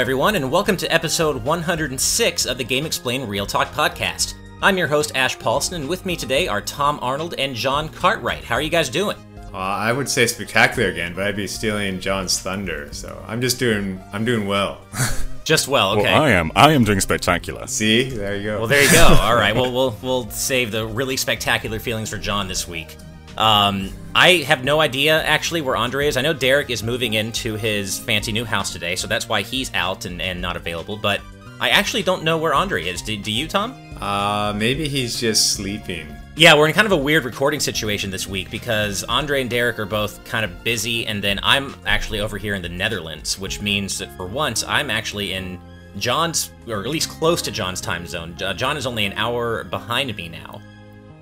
Hello, everyone, and welcome to episode 106 of the GameXplain Real Talk podcast. I'm your host, Ash Paulsen, and with me today are Tom Arnold and John Cartwright. How are you guys doing? Uh, I would say spectacular again, but I'd be stealing John's thunder. So I'm just doing, I'm doing well. Just well, okay. Well, I am. I am doing spectacular. See, there you go. Well, there you go. All right. Well, we'll we'll save the really spectacular feelings for John this week. Um, I have no idea actually where Andre is. I know Derek is moving into his fancy new house today, so that's why he's out and, and not available. But I actually don't know where Andre is. Do, do you, Tom? Uh, maybe he's just sleeping. Yeah, we're in kind of a weird recording situation this week because Andre and Derek are both kind of busy, and then I'm actually over here in the Netherlands, which means that for once I'm actually in John's, or at least close to John's time zone. Uh, John is only an hour behind me now,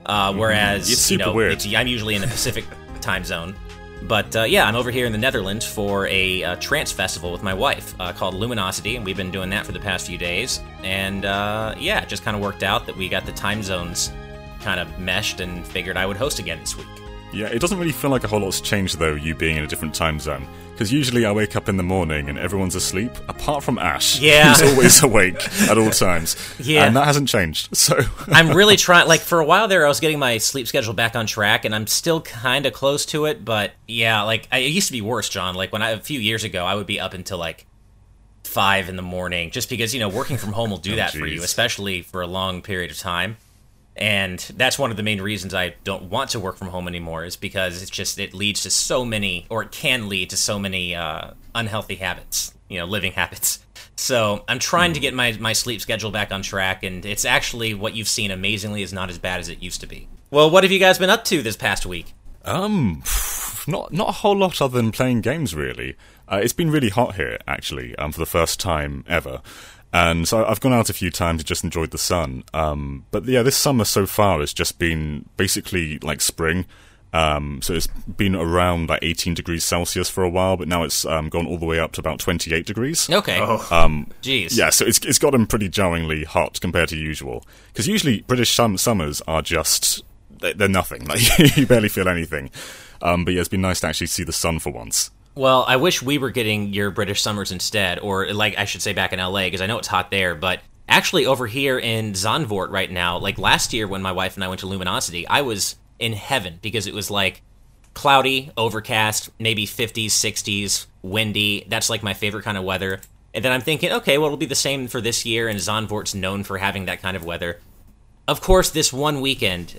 uh, whereas It's you know, weird. it's- I'm usually in the Pacific time zone. But uh, yeah, I'm over here in the Netherlands for a uh, trance festival with my wife uh, called Luminosity, and we've been doing that for the past few days. And uh, yeah, it just kind of worked out that we got the time zones kind of meshed and figured I would host again this week. Yeah, it doesn't really feel like a whole lot's changed though, you being in a different time zone. Because usually I wake up in the morning and everyone's asleep, apart from Ash, Yeah. who's always awake at all times. Yeah. and that hasn't changed. So I'm really trying. Like for a while there, I was getting my sleep schedule back on track, and I'm still kind of close to it. But yeah, like I, it used to be worse, John. Like when I a few years ago, I would be up until like five in the morning, just because you know working from home will do Oh, that for you, especially for a long period of time. And that's one of the main reasons I don't want to work from home anymore, is because it's just it leads to so many, or it can lead to so many uh, unhealthy habits, you know, living habits. So I'm trying to get my, my sleep schedule back on track, and it's actually what you've seen amazingly is not as bad as it used to be. Well, what have you guys been up to this past week? Um, not not a whole lot other than playing games really. Uh, it's been really hot here actually, um, for the first time ever, and so I've gone out a few times and just enjoyed the sun. Um, but yeah, this summer so far has just been basically like spring. Um, so it's been around like 18 degrees Celsius for a while, but now it's um, gone all the way up to about 28 degrees. Okay. Oh. Um, Jeez. yeah, so it's it's gotten pretty jarringly hot compared to usual. Because usually British sum- summers are just they're, they're nothing. Like you barely feel anything. Um, but yeah, it's been nice to actually see the sun for once. Well, I wish we were getting your British summers instead, or like I should say back in LA, because I know it's hot there. But actually, over here in Zandvoort right now, like last year when my wife and I went to Luminosity, I was in heaven because it was like cloudy, overcast, maybe 50s, 60s, windy. That's like my favorite kind of weather. And then I'm thinking, okay, well, it'll be the same for this year, and Zandvoort's known for having that kind of weather. Of course, this one weekend,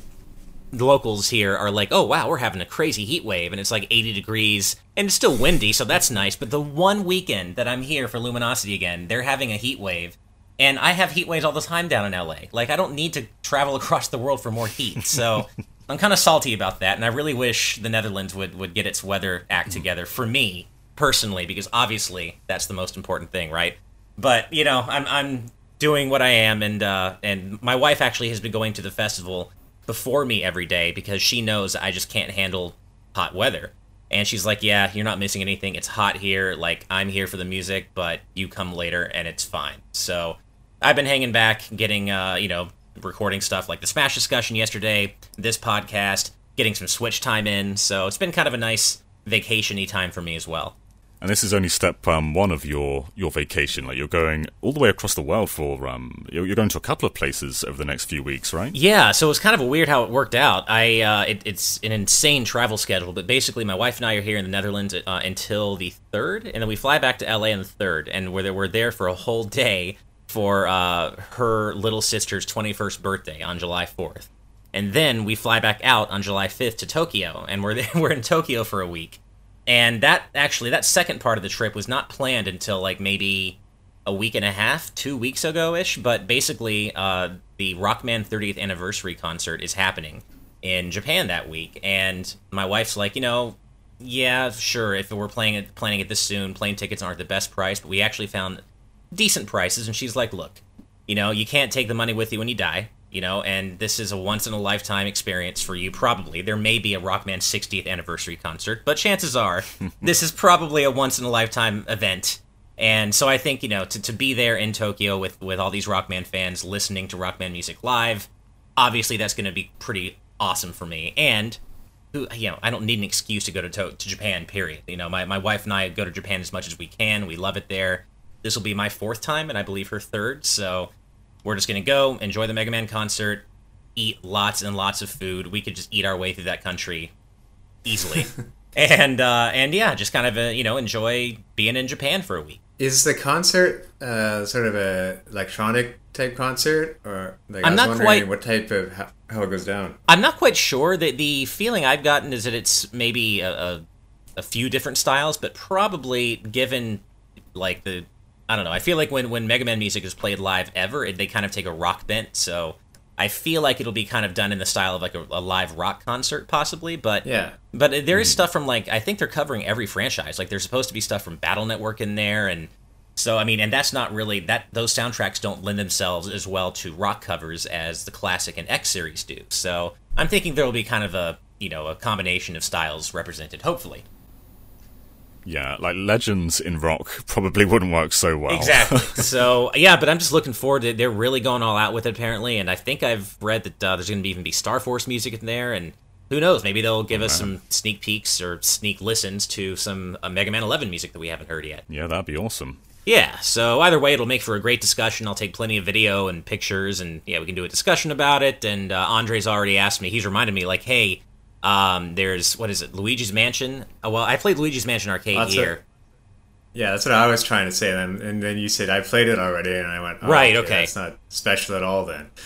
the locals here are like, oh wow, we're having a crazy heat wave, and it's like 80 degrees, and it's still windy, so that's nice. But the one weekend that I'm here for Luminosity again, they're having a heat wave, and I have heat waves all the time down in LA. Like I don't need to travel across the world for more heat, so I'm kind of salty about that, and I really wish the Netherlands would would get its weather act together for me personally, because obviously that's the most important thing, right? But you know, I'm I'm doing what I am, and uh, and my wife actually has been going to the festival before me every day because she knows I just can't handle hot weather. And she's like, "Yeah, you're not missing anything. It's hot here. Like I'm here for the music, but you come later and it's fine." So I've been hanging back, getting uh, you know, recording stuff like the Smash discussion yesterday, this podcast, getting some Switch time in. So it's been kind of a nice vacation-y time for me as well. And this is only step um, one of your, your vacation. Like you're going all the way across the world for um, you're, going to a couple of places over the next few weeks, right? Yeah, so it's kind of weird how it worked out. I uh, it, it's an insane travel schedule, but basically, my wife and I are here in the Netherlands uh, until the third, and then we fly back to LA on the third, and we're there, we're there for a whole day for uh, her little sister's twenty first birthday on July fourth, and then we fly back out on July fifth to Tokyo, and we're there, we're in Tokyo for a week. And that actually, that second part of the trip was not planned until like maybe a week and a half, two weeks ago ish. But basically, uh, the Rockman 30th anniversary concert is happening in Japan that week, and my wife's like, you know, yeah, sure. If we're playing it, planning it this soon, plane tickets aren't the best price, but we actually found decent prices. And she's like, look, you know, you can't take the money with you when you die. You know, and this is a once in a lifetime experience for you, probably. There may be a Rockman 60th anniversary concert, but chances are this is probably a once in a lifetime event. And so I think, you know, to, to be there in Tokyo with, with all these Rockman fans listening to Rockman music live, obviously that's going to be pretty awesome for me. And who you know, I don't need an excuse to go to, to to Japan. Period. You know, my my wife and I go to Japan as much as we can. We love it there. this will be my fourth time, and I believe her third. So we're just gonna go enjoy the Mega Man concert, eat lots and lots of food. We could just eat our way through that country easily, and uh, and yeah, just kind of uh, you know enjoy being in Japan for a week. Is the concert uh, sort of a electronic type concert, or like, I'm not wondering quite- what type of how, how it goes down? I'm not quite sure. that the feeling I've gotten is that it's maybe a, a, a few different styles, but probably given like the I don't know. I feel like when when Mega Man music is played live ever, it, they kind of take a rock bent. So I feel like it'll be kind of done in the style of like a, a live rock concert, possibly. But Yeah. but there is mm-hmm. stuff from like I think they're covering every franchise. Like there's supposed to be stuff from Battle Network in there, and so I mean, and that's not really that those soundtracks don't lend themselves as well to rock covers as the classic and X series do. So I'm thinking there will be kind of a you know a combination of styles represented. Hopefully, Yeah, like legends in rock probably wouldn't work so well. exactly. so yeah, but I'm just looking forward to. They're really going all out with it apparently, and I think I've read that uh, there's going to even be Star Force music in there, and who knows? Maybe they'll give us some sneak peeks or sneak listens to some uh, Mega Man 11 music that we haven't heard yet. yeah, that'd be awesome. Yeah, so either way, it'll make for a great discussion. I'll take plenty of video and pictures, and yeah, we can do a discussion about it. And uh, Andre's already asked me; he's reminded me, like, hey, um, there's what is it, Luigi's Mansion? Oh, well, I played Luigi's Mansion arcade That's here. Yeah, that's what I was trying to say. And then, and then you said I played it already, and I went, oh, Right, okay. That's not special at all. Then.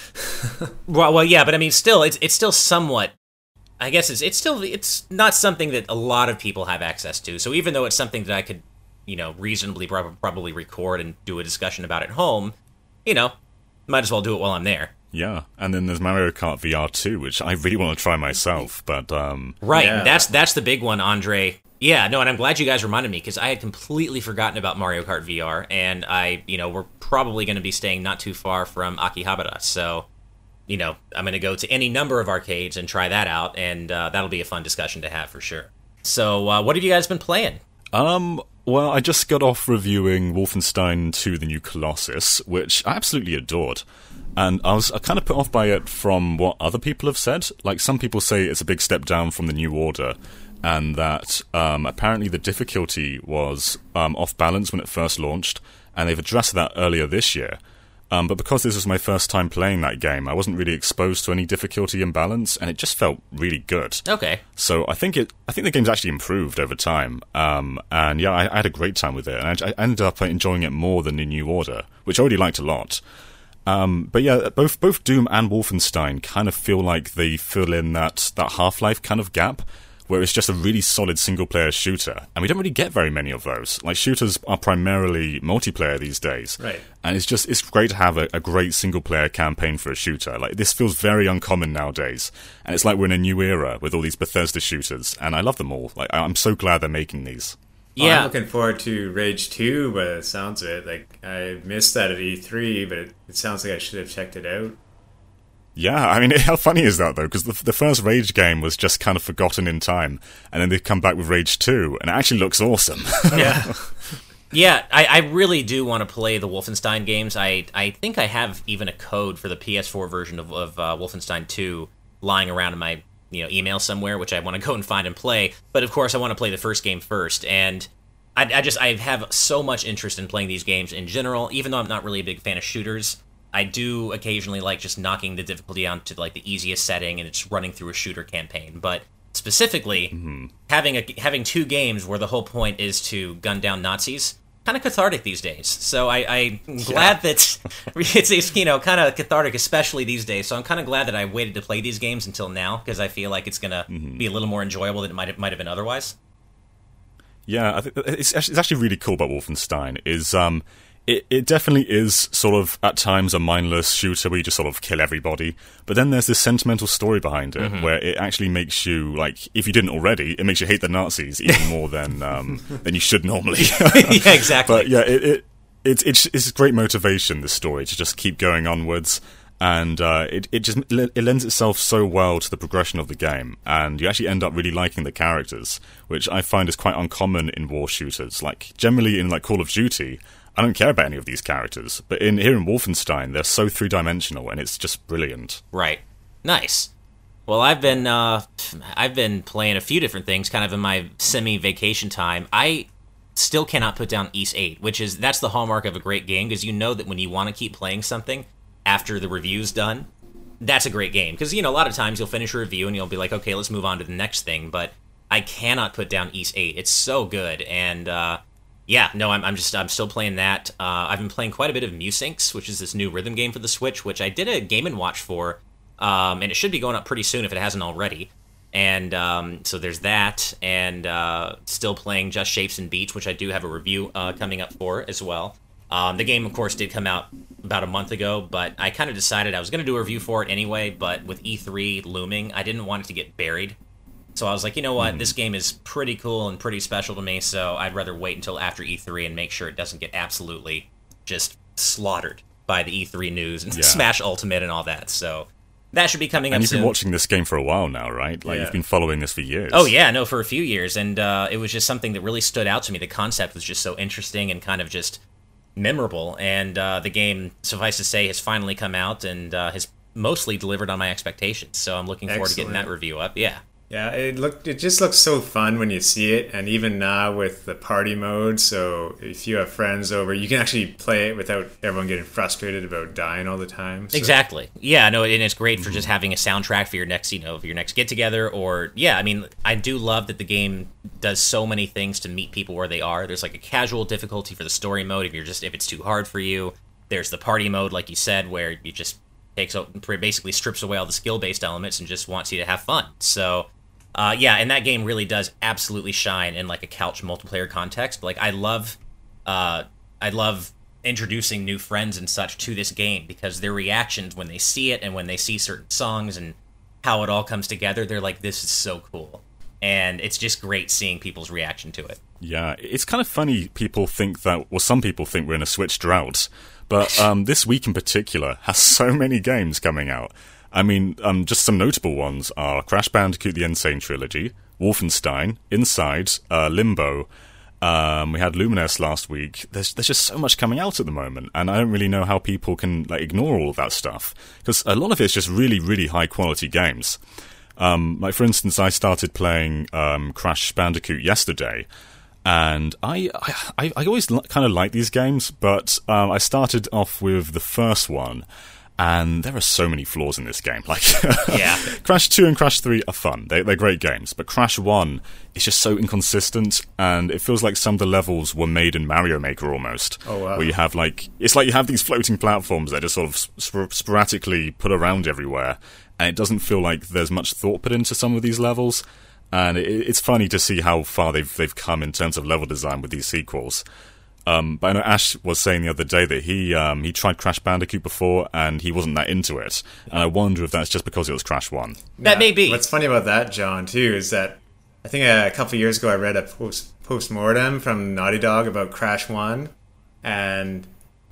Well, well, yeah, but I mean, still, it's it's still somewhat. I guess it's it's still it's not something that a lot of people have access to. So even though it's something that I could, you know, reasonably prob- probably record and do a discussion about at home, you know, might as well do it while I'm there. Yeah, and then there's Mario Kart VR 2, which I really want to try myself, but um, Right, Yeah. that's that's the big one, Andre. Yeah, no, and I'm glad you guys reminded me because I had completely forgotten about Mario Kart VR, and I, you know, we're probably going to be staying not too far from Akihabara, so, you know, I'm going to go to any number of arcades and try that out, and uh, that'll be a fun discussion to have for sure. So, uh, what have you guys been playing? Um, well, I just got off reviewing Wolfenstein 2 The New Colossus, which I absolutely adored. And I was kind of put off by it from what other people have said. Like, some people say it's a big step down from The New Order, and that um, apparently the difficulty was um, off balance when it first launched, and they've addressed that earlier this year. Um, but because this was my first time playing that game, I wasn't really exposed to any difficulty imbalance, and it just felt really good. Okay. So I think it. I think the game's actually improved over time. Um, and yeah, I, I had a great time with it, and I, I ended up enjoying it more than the New Order, which I already liked a lot. Um, but yeah, both both Doom and Wolfenstein kind of feel like they fill in that that Half Life kind of gap, where it's just a really solid single player shooter, and we don't really get very many of those. Like shooters are primarily multiplayer these days, Right. and it's just it's great to have a, a great single player campaign for a shooter. Like this feels very uncommon nowadays, and it's like we're in a new era with all these Bethesda shooters, and I love them all. Like I'm so glad they're making these. Well, Yeah. I'm looking forward to Rage 2, but it sounds of it. Like, I missed that at E3, but it, it sounds like I should have checked it out. Yeah, I mean, how funny is that though? Because the, the first Rage game was just kind of forgotten in time, and then they've come back with Rage Two, and it actually looks awesome. Yeah. Yeah, I, I really do want to play the Wolfenstein games. I, I think I have even a code for the PS4 version of, of uh, Wolfenstein 2 lying around in my you know email somewhere, which I want to go and find and play. But of course, I want to play the first game first, and I, I just I have so much interest in playing these games in general. Even though I'm not really a big fan of shooters, I do occasionally like just knocking the difficulty down to like the easiest setting and it's running through a shooter campaign. But specifically, mm-hmm. having a having two games where the whole point is to gun down Nazis. Kind of cathartic these days, so I, I'm glad that it's, it's you know kind of cathartic, especially these days. So I'm kind of glad that I waited to play these games until now because I feel like it's gonna be a little more enjoyable than it might have, might have been otherwise. Yeah, I think it's actually, it's actually really cool about Wolfenstein is um, it, it definitely is sort of at times a mindless shooter where you just sort of kill everybody, but then there's this sentimental story behind it where it actually makes you like if you didn't already, it makes you hate the Nazis even more than um, than you should normally. yeah, exactly. but yeah, it, it it's it's it's great motivation. This story to just keep going onwards, and uh, it it just it lends itself so well to the progression of the game, and you actually end up really liking the characters, which I find is quite uncommon in war shooters. Like generally in like Call of Duty. I don't care about any of these characters, but in here in Wolfenstein, they're so three dimensional, and it's just brilliant. Right. Nice. Well, I've been uh, I've been playing a few different things, kind of in my semi vacation time. I still cannot put down Ys VIII, which is that's the hallmark of a great game because you know that when you want to keep playing something after the review's done, that's a great game because you know a lot of times you'll finish a review and you'll be like, okay, let's move on to the next thing. But I cannot put down Ys VIII. It's so good, and uh, yeah, no, I'm, I'm just I'm still playing that. Uh, I've been playing quite a bit of Musynx, which is this new rhythm game for the Switch, which I did a Game and Watch for, um, and it should be going up pretty soon if it hasn't already. And um, so there's that, and uh, still playing Just Shapes and Beats, which I do have a review uh, coming up for as well. Um, the game, of course, did come out about a month ago, but I kind of decided I was going to do a review for it anyway. But with E3 looming, I didn't want it to get buried. So I was like, you know what, mm. this game is pretty cool and pretty special to me, so I'd rather wait until after E3 and make sure it doesn't get absolutely just slaughtered by the E3 news and yeah. Smash Ultimate and all that. So that should be coming and up. you've soon. been watching this game for a while now, right? Like yeah. you've been following this for years. Oh yeah, no, for a few years, and uh, it was just something that really stood out to me. The concept was just so interesting and kind of just memorable. And uh, the game, suffice to say, has finally come out and uh, has mostly delivered on my expectations. So I'm looking forward Excellent. to getting that review up. Yeah. Yeah, it looked it just looks so fun when you see it, and even now with the party mode. So if you have friends over, you can actually play it without everyone getting frustrated about dying all the time. So. Exactly. Yeah. No, and it's great for mm-hmm. just having a soundtrack for your next, you know, for your next get together. Or yeah, I mean, I do love that the game does so many things to meet people where they are. There's like a casual difficulty for the story mode if you're just if it's too hard for you. There's the party mode, like you said, where you just takes basically strips away all the skill based elements and just wants you to have fun. So uh, yeah, and that game really does absolutely shine in like a couch multiplayer context. Like I love, uh, I love introducing new friends and such to this game because their reactions when they see it and when they see certain songs and how it all comes together, they're like, "This is so cool," and it's just great seeing people's reaction to it. Yeah, it's kind of funny. People think that, well, some people think we're in a Switch drought, but um, this week in particular has so many games coming out. I mean, um, just some notable ones are Crash Bandicoot: The N. Sane Trilogy, Wolfenstein, Inside, uh, Limbo. Um, we had Lumines last week. There's there's just so much coming out at the moment, and I don't really know how people can like ignore all of that stuff because a lot of it's just really really high quality games. Um, like for instance, I started playing um, Crash Bandicoot yesterday, and I I, I always kind of like these games, but um, I started off with the first one, and there are so many flaws in this game. Like, yeah, Crash Two and Crash Three are fun; they, are great games. But Crash One is just so inconsistent, and it feels like some of the levels were made in Mario Maker almost. Oh wow! Where you have like it's like you have these floating platforms that are just sort of sp- sporadically put around everywhere, and it doesn't feel like there's much thought put into some of these levels. And it, it's funny to see how far they've they've come in terms of level design with these sequels. Um, but I know Ash was saying the other day that he um, he tried Crash Bandicoot before and he wasn't that into it, and I wonder if that's just because it was Crash One. That may be. What's funny about that, John, too, is that I think a couple years ago I read a post post mortem from Naughty Dog about Crash One, and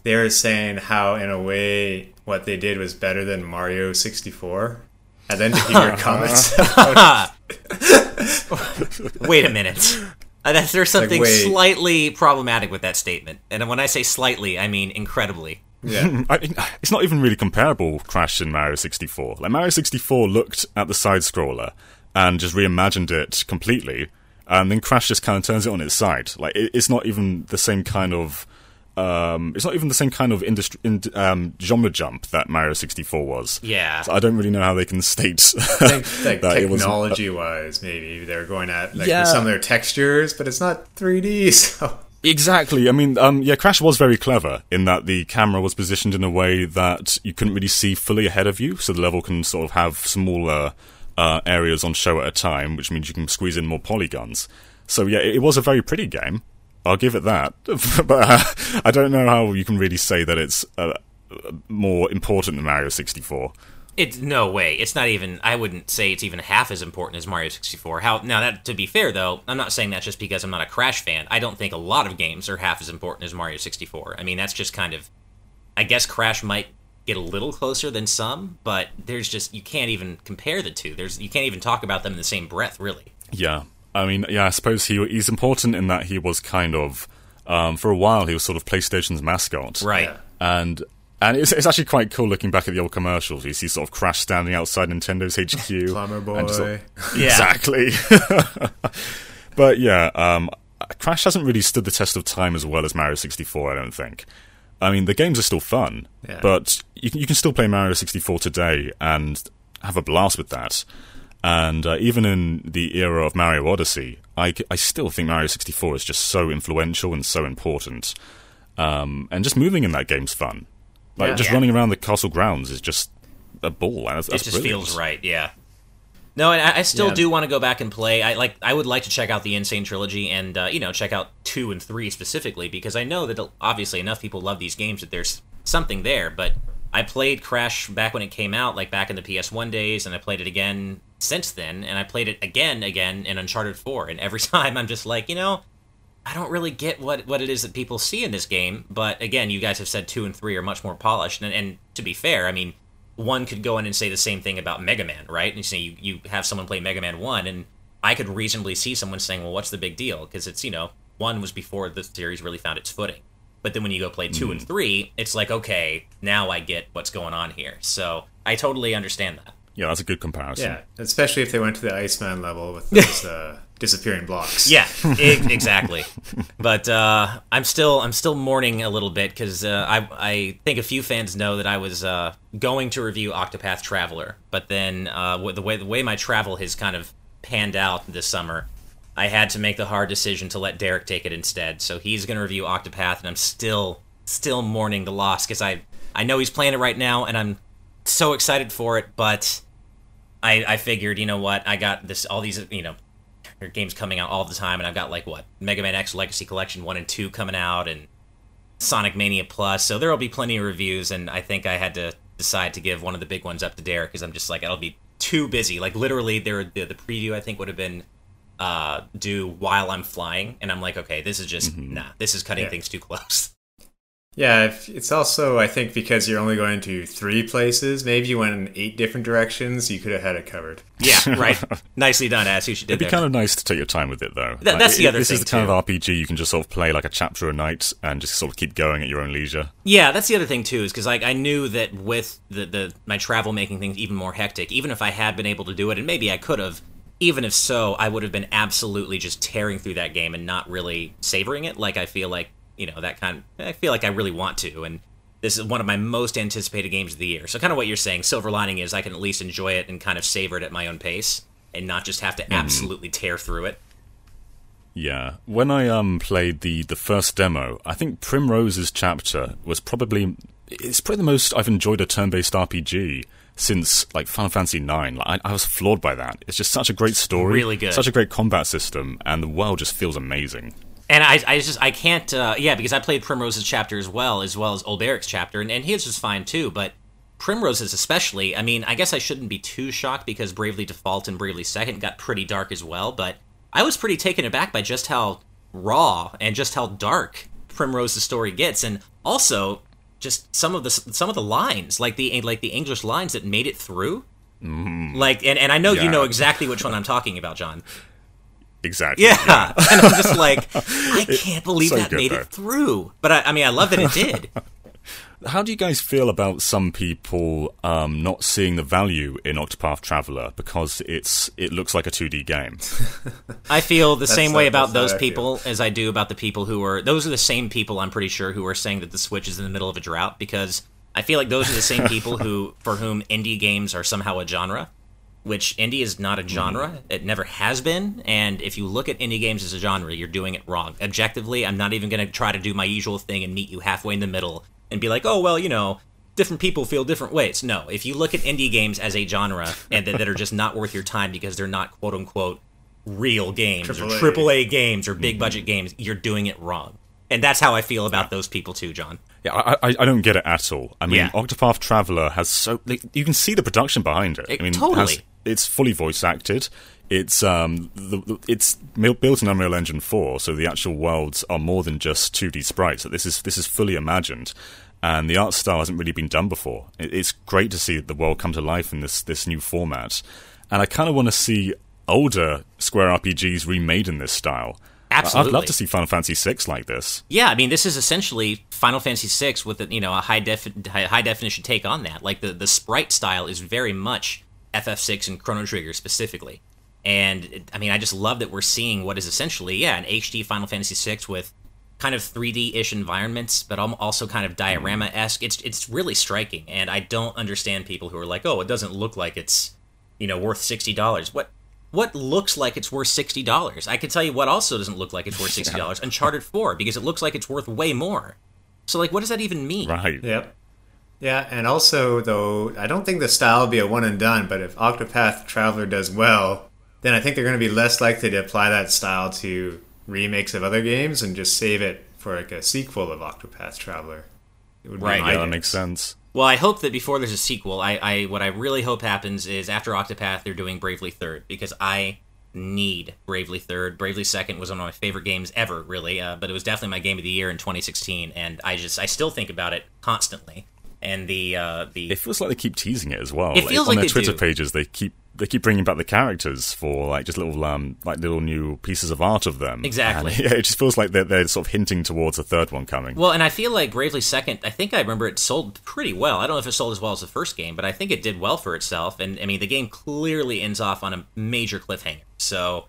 they were saying how, in a way, what they did was better than Mario sixty four. And then to hear your comments. Wait a minute. Uh, there's something like, slightly problematic with that statement, and when I say slightly, I mean incredibly. Yeah, I, it's not even really comparable. Crash and Mario 64. Like Mario 64 looked at the side scroller and just reimagined it completely, and then Crash just kind of turns it on its side. Like it, it's not even the same kind of um, it's not even the same kind of industry, in, um, genre jump that Mario 64 was. Yeah. So I don't really know how they can state like, technology was, uh, wise, maybe they're going at like yeah. some of their textures, but it's not 3D. So exactly. I mean, um, yeah, Crash was very clever in that the camera was positioned in a way that you couldn't really see fully ahead of you, so the level can sort of have smaller uh, areas on show at a time, which means you can squeeze in more polygons. So yeah, it was a very pretty game. I'll give it that. but uh, I don't know how you can really say that it's uh, more important than Mario 64. It's no way. It's not even. I wouldn't say it's even half as important as Mario 64. How now? That to be fair though, I'm not saying that just because I'm not a Crash fan. I don't think a lot of games are half as important as Mario 64. I mean, that's just kind of. I guess Crash might get a little closer than some, but there's just you can't even compare the two. There's you can't even talk about them in the same breath, really. Yeah, I mean, yeah, I suppose he he's important in that he was kind of um, for a while he was sort of PlayStation's mascot, right? And and it's, it's actually quite cool looking back at the old commercials. You see sort of Crash standing outside Nintendo's HQ, Plumber boy, sort of, yeah, exactly. but yeah, um, Crash hasn't really stood the test of time as well as Mario 64. I don't think. I mean, the games are still fun, Yeah. but you can, you can still play Mario 64 today and have a blast with that. And uh, even in the era of Mario Odyssey, I, I still think Mario 64 is just so influential and so important. Um, and just moving in that game's fun. Like Yeah. just Yeah. running around the castle grounds is just a ball. and That's, it just brilliant. feels right. Yeah. No, and I, I still Yeah. do want to go back and play. I like. I would like to check out the N. Sane trilogy and uh, you know check out two and three specifically because I know that obviously enough people love these games that there's something there. But I played Crash back when it came out, like back in the PS1 days, and I played it again since then, and I played it again, again in Uncharted 4, and every time I'm just like, you know, I don't really get what what it is that people see in this game. But again, you guys have said two and three are much more polished, and, and to be fair, I mean, one could go in and say the same thing about Mega Man, right? And you say you, you have someone play Mega Man one, and I could reasonably see someone saying, well, what's the big deal? Because it's you know one was before the series really found its footing. But then when you go play 2 and mm. three, it's like okay, now I get what's going on here. So I totally understand that. Yeah, that's a good comparison. Yeah, especially if they went to the Iceman level with those uh, disappearing blocks. Yeah, e- exactly. But uh, I'm still I'm still mourning a little bit because uh, I I think a few fans know that I was uh, going to review Octopath Traveler, but then uh, with the way the way my travel has kind of panned out this summer, I had to make the hard decision to let Derek take it instead. So he's going to review Octopath, and I'm still still mourning the loss because I I know he's playing it right now, and I'm so excited for it, but. I, I figured, you know what, I got this all these you know games coming out all the time, and I've got like what Mega Man X Legacy Collection one and two coming out, and Sonic Mania Plus. So there will be plenty of reviews, and I think I had to decide to give one of the big ones up to Derek because I'm just like I'll be too busy. Like literally, there the, the preview I think would have been uh due while I'm flying, and I'm like, okay, this is just nah, this is cutting Yeah. things too close. Yeah, it's also I think because you're only going to three places. Maybe you went in eight different directions. You could have had it covered. Yeah, right. Nicely done, as you did It'd be there. kind of nice to take your time with it, though. That- that's the it- other This is the kind too. of RPG you can just sort of play like a chapter a night and just sort of keep going at your own leisure. Yeah, that's the other thing too, is because like I knew that with the, the my travel making things even more hectic, even if I had been able to do it, and maybe I could have, even if so, I would have been absolutely just tearing through that game and not really savoring it. Like I feel like you know that kind. Of, I feel like I really want to, and this is one of my most anticipated games of the year. So kind of what you're saying, silver lining is I can at least enjoy it and kind of savor it at my own pace, and not just have to absolutely tear through it. Yeah, when I um played the the first demo, I think Primrose's chapter was probably it's probably the most I've enjoyed a turn-based RPG since like Final Fantasy IX. Like, I, I was floored by that. It's just such a great story, Really good. such a great combat system, and the world just feels amazing. And I, I just I can't uh, yeah because I played Primrose's chapter as well as well as Old Eric's chapter and, and his was fine too but Primrose's especially I mean I guess I shouldn't be too shocked because Bravely Default and Bravely Second got pretty dark as well but I was pretty taken aback by just how raw and just how dark Primrose's story gets and also just some of the some of the lines like the like the English lines that made it through. Like and, and I know you know exactly which one I'm talking about John Exactly. yeah. and I'm just like, I can't believe so that good, made though. it through. But I, I mean, I love that it did. How do you guys feel about some people um, not seeing the value in Octopath Traveler because it's it looks like a 2D game? I feel the same way about those I feel. people as I do about the people who are. Those are the same people I'm pretty sure who are saying that the Switch is in the middle of a drought because I feel like those are the same people who for whom indie games are somehow a genre. Which indie is not a mm-hmm. genre. It never has been. And if you look at indie games as a genre, you're doing it wrong. Objectively, I'm not even going to try to do my usual thing and meet you halfway in the middle and be like, oh, well, you know, different people feel different ways. No, if you look at indie games as a genre and that, that are just not worth your time because they're not quote unquote real games or AAA. AAA games or big mm-hmm. budget games, you're doing it wrong. And that's how I feel about those people too, John. Yeah, I, I, I don't get it at all. I mean, Yeah. Octopath Traveler has so like, you can see the production behind it. It- I mean, totally. has- it's fully voice acted. It's um, the, it's built in Unreal Engine 4, so the actual worlds are more than just 2D sprites. This is this is fully imagined, and the art style hasn't really been done before. It's great to see the world come to life in this this new format, and I kind of want to see older Square RPGs remade in this style. I- I'd love to see Final Fantasy VI like this. Yeah, I mean, this is essentially Final Fantasy VI with a, you know a high def high definition take on that. Like the the sprite style is very much FF6 and Chrono Trigger specifically. And it- I mean, I just love that we're seeing what is essentially, yeah, an HD Final Fantasy VI with kind of 3D-ish environments, but al- also kind of mm-hmm. diorama-esque. It's it's really striking, and I don't understand people who are like, "Oh, it doesn't look like it's, you know, worth sixty dollars." What what looks like it's worth sixty dollars? I can tell you what also doesn't look like it's worth sixty dollars. Uncharted Four, because it looks like it's worth way more. So like, what does that even mean? Right. Yep. Yeah, and also though, I don't think the style will be a one and done. But if Octopath Traveler does well, then I think they're going to be less likely to apply that style to remakes of other games and just save it for like a sequel of Octopath Traveler. It would be Right, my Yeah, that makes sense. Well, I hope that before there's a sequel, I, I what I really hope happens is after Octopath, they're doing Bravely Third because I need Bravely Third. Bravely Second was one of my favorite games ever, really, uh, but it was definitely my game of the year in 2016, and I just I still think about it constantly. And the uh, the It feels like they keep teasing it as well. It feels on like their Twitter do. pages. They keep they keep bringing back the characters for like just little um like little new pieces of art of them. Exactly. And, yeah, it just feels like they're, they're sort of hinting towards a third one coming. Well, and I feel like Bravely Second, I think I remember it sold pretty well. I don't know if it sold as well as the first game, but I think it did well for itself. And I mean, the game clearly ends off on a major cliffhanger. So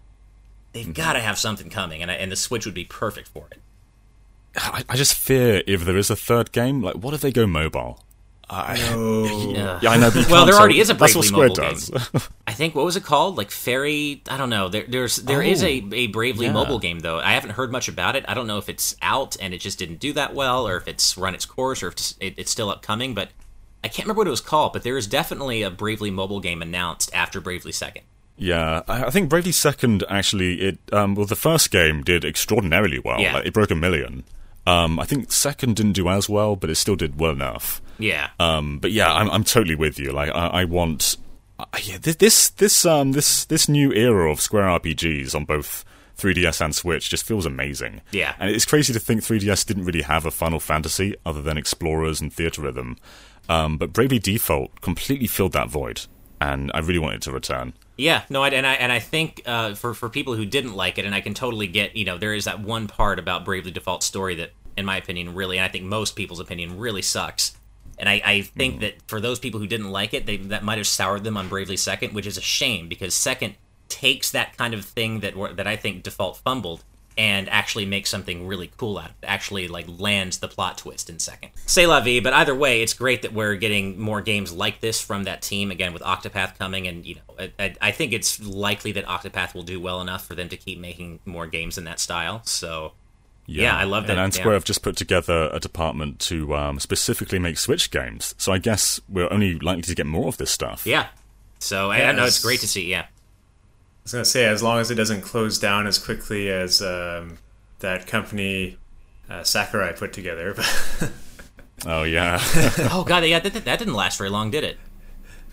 they've got to have something coming, and, I, and the Switch would be perfect for it. I, I just fear if there is a third game, like what if they go mobile? I, Yeah. yeah, I know. But Well, there say- already is a That's Bravely Square mobile does. I think what was it called? Like Fairy? I don't know. There, there's there is Oh, a, a Bravely yeah. mobile game though. I haven't heard much about it. I don't know if it's out and it just didn't do that well, or if it's run its course, or if it's, it, it's still upcoming. But I can't remember what it was called. But there is definitely a Bravely mobile game announced after Bravely Second. Yeah, I I think Bravely Second actually it um well the first game did extraordinarily well. Yeah. Like, it broke a million. Um, I think second didn't do as well, but it still did well enough. Yeah. Um, but yeah, I'm I'm totally with you. Like I, I want, uh, yeah, this this this um this this new era of Square RPGs on both 3DS and Switch just feels amazing. Yeah. and it's crazy to think 3DS didn't really have a Final Fantasy other than Explorers and Theatrhythm, um, but Bravely Default completely filled that void, and I really wanted to return. Yeah, no, I, and I and I think uh, for for people who didn't like it, and I can totally get, you know, there is that one part about Bravely Default story that, in my opinion, really, and I think most people's opinion, really sucks. And I, I think that for those people who didn't like it, they that might have soured them on Bravely Second, which is a shame because Second takes that kind of thing that were- that I think Default fumbled and actually make something really cool out of it. Actually, like lands the plot twist in Second. Say la vie, but either way, it's great that we're getting more games like this from that team again with Octopath coming, and you know, I, I, I think it's likely that Octopath will do well enough for them to keep making more games in that style. So. Yeah, I love that, And, and yeah. Square have just put together a department to um, specifically make Switch games. So I guess we're only likely to get more of this stuff. Yeah. So I, I know it's great to see. Yeah. I was gonna say, as long as it doesn't close down as quickly as um, that company uh, Sakurai put together. Oh yeah. oh god, yeah, that, that, that didn't last very long, did it?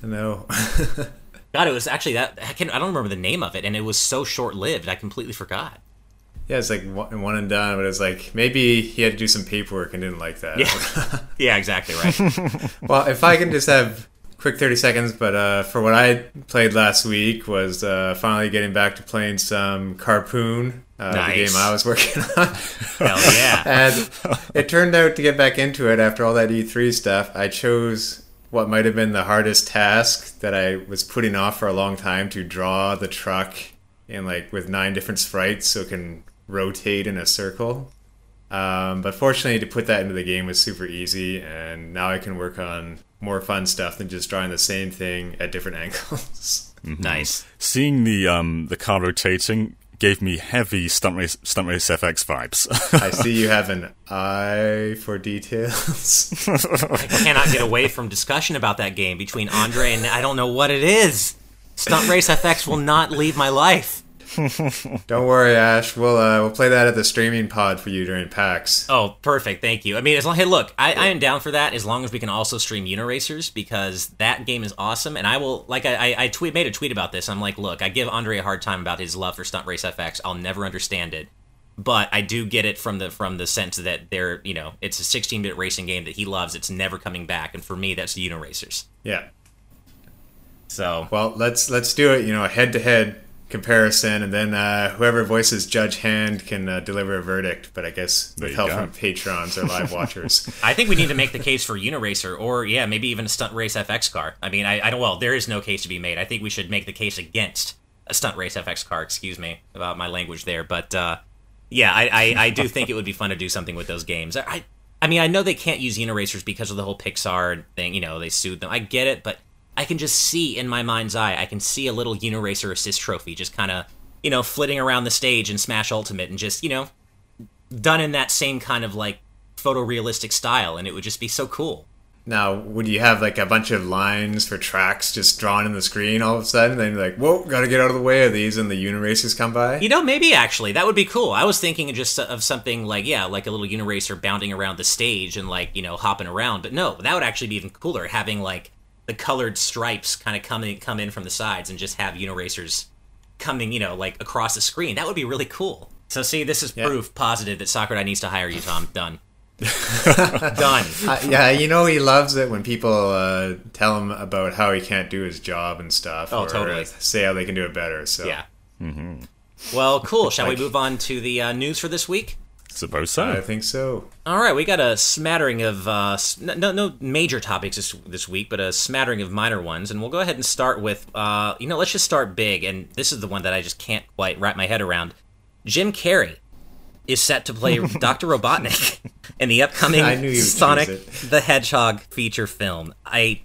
no. God, it was actually that I can I don't remember the name of it, and it was so short lived. I completely forgot. yeah, it's like one one and done, but it's like maybe he had to do some paperwork and didn't like that. Yeah. yeah, exactly right. well, if I can just have quick 30 seconds, but uh, for what I played last week was uh, finally getting back to playing some Carpoon, uh, the game I was working on. Hell yeah. and it turned out to get back into it after all that E3 stuff. I chose what might have been the hardest task that I was putting off for a long time to draw the truck in like with nine different sprites so it can rotate in a circle. Um, but fortunately, to put that into the game was super easy, and now I can work on more fun stuff than just drawing the same thing at different angles. Nice. Seeing the um, the car rotating gave me heavy Stunt Race, Stunt Race FX vibes. I see you have an eye for details. I cannot get away from discussion about that game between Andre and I don't know what it is. Stunt Race FX will not leave my life. Don't worry, Ash. We'll uh, we'll play that at the streaming pod for you during PAX. Oh, perfect. Thank you. I mean, as long hey, look, I, I am down for that as long as we can also stream Uniracers because that game is awesome. And I will, like, I, I, I tweet made a tweet about this. I'm like, look, I give Andre a hard time about his love for Stunt Race FX. I'll never understand it, but I do get it from the from the sense that they're, you know, it's a 16-bit racing game that he loves. It's never coming back, and for me, that's the Uniracers. Yeah. So Well, let's let's do it. You know, head to head comparison, and then uh, whoever voices Judge Hand can uh, deliver a verdict. But I guess with help go. from patrons or live watchers. I think we need to make the case for Uniracer, or yeah, maybe even a Stunt Race FX car. I mean, I, I don't. Well, there is no case to be made. I think we should make the case against a stunt race FX car. Excuse me about my language there, but uh, yeah, I, I, I do think it would be fun to do something with those games. I I mean I know they can't use Uniracers because of the whole Pixar thing. You know they sued them. I get it, but I can just see in my mind's eye. I can see a little Uniracer assist trophy just kind of you know flitting around the stage in Smash Ultimate and just you know done in that same kind of like photorealistic style, and it would just be so cool. Now, would you have like a bunch of lines for tracks just drawn in the screen all of a sudden? Then like, whoa, gotta get out of the way of these, and the Uniracers come by? You know, maybe actually that would be cool. I was thinking just of something like yeah, like a little Uniracer bounding around the stage and like you know hopping around. But no, that would actually be even cooler. Having like the colored stripes kind of coming come in from the sides and just have Uniracers coming you know like across the screen. That would be really cool. So see, this is Yeah. proof positive that Sakurai needs to hire you, Tom. Done. Done. Uh, yeah, you know he loves it when people uh, tell him about how he can't do his job and stuff. Oh, or totally. Say how they can do it better. So Yeah. Mm-hmm. Well, cool. Shall Like- we move on to the uh, news for this week? Suppose so. I think so. All right, we got a smattering of uh, no no major topics this this week, but a smattering of minor ones, and we'll go ahead and start with uh, you know let's just start big, and this is the one that I just can't quite wrap my head around. Jim Carrey is set to play Doctor Robotnik in the upcoming I knew you would choose Sonic the Hedgehog feature film. I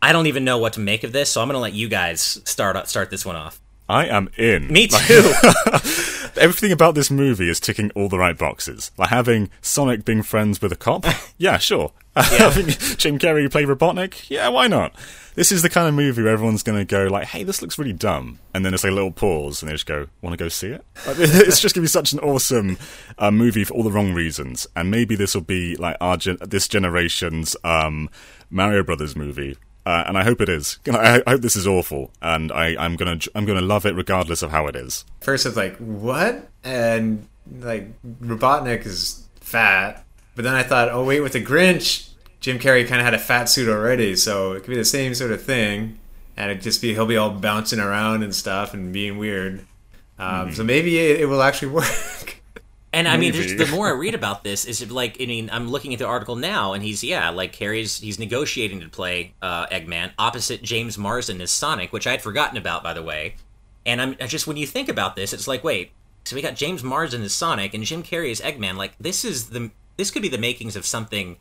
I don't even know what to make of this, so I'm going to let you guys start start this one off. I am in. Me too. Everything about this movie is ticking all the right boxes. Like having Sonic being friends with a cop. Yeah, sure. having Jim Carrey play Robotnik. Yeah, why not? This is the kind of movie where everyone's going to go like, "Hey, this looks really dumb," and then it's like a little pause, and they just go, "Want to go see it?" Like, it's just going to be such an awesome uh, movie for all the wrong reasons, and maybe this will be like our gen- this generation's um, Mario Brothers movie. Uh, and I hope it is. I, I hope this is awful, and I, I'm gonna I'm gonna love it regardless of how it is. First, it's like what, and like Robotnik is fat, but then I thought, oh wait, with the Grinch, Jim Carrey kind of had a fat suit already, so it could be the same sort of thing, and it just be he'll be all bouncing around and stuff and being weird. Um, So maybe it, it will actually work. And I mean, Maybe. the more I read about this, is it like I mean, I'm looking at the article now, and he's yeah, like Carrie's he's negotiating to play uh, Eggman opposite James Marsden as Sonic, which I had forgotten about, by the way. And I'm I just when you think about this, it's like wait, so we got James Marsden as Sonic and Jim Carrey as Eggman. Like this is the this could be the makings of something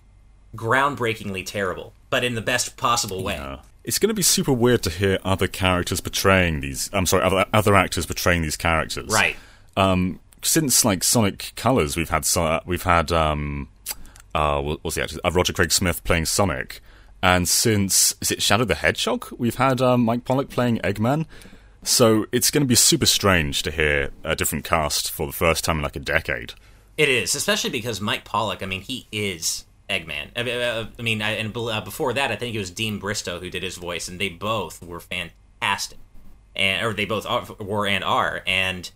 groundbreakingly terrible, but in the best possible way. Uh, it's going to be super weird to hear other characters portraying these. I'm sorry, other other actors portraying these characters. Right. Um, since like Sonic Colors, we've had so- we've had um, uh, what- what's the actor? Uh, Roger Craig Smith playing Sonic, and since is it Shadow the Hedgehog, we've had um, Mike Pollock playing Eggman. So it's going to be super strange to hear a different cast for the first time in like a decade. It is, especially because Mike Pollock. I mean, he is Eggman. I mean, uh, I mean I, and uh, before that, I think it was Deem Bristow who did his voice, and they both were fantastic, and or they both are, were and are. And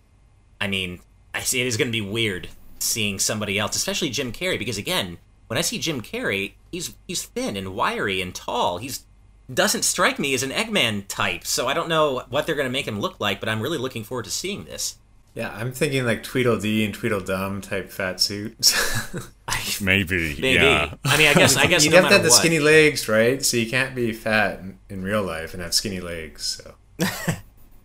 I mean, it is going to be weird seeing somebody else, especially Jim Carrey, because again, when I see Jim Carrey, he's he's thin and wiry and tall. He's doesn't strike me as an Eggman type, so I don't know what they're going to make him look like, but I'm really looking forward to seeing this. Yeah, I'm thinking like Tweedledee and Tweedledum type fat suits. Maybe, Maybe. yeah. I mean, I guess I guess You'd no have to have the what. skinny legs, right? So you can't be fat in, in real life and have skinny legs. So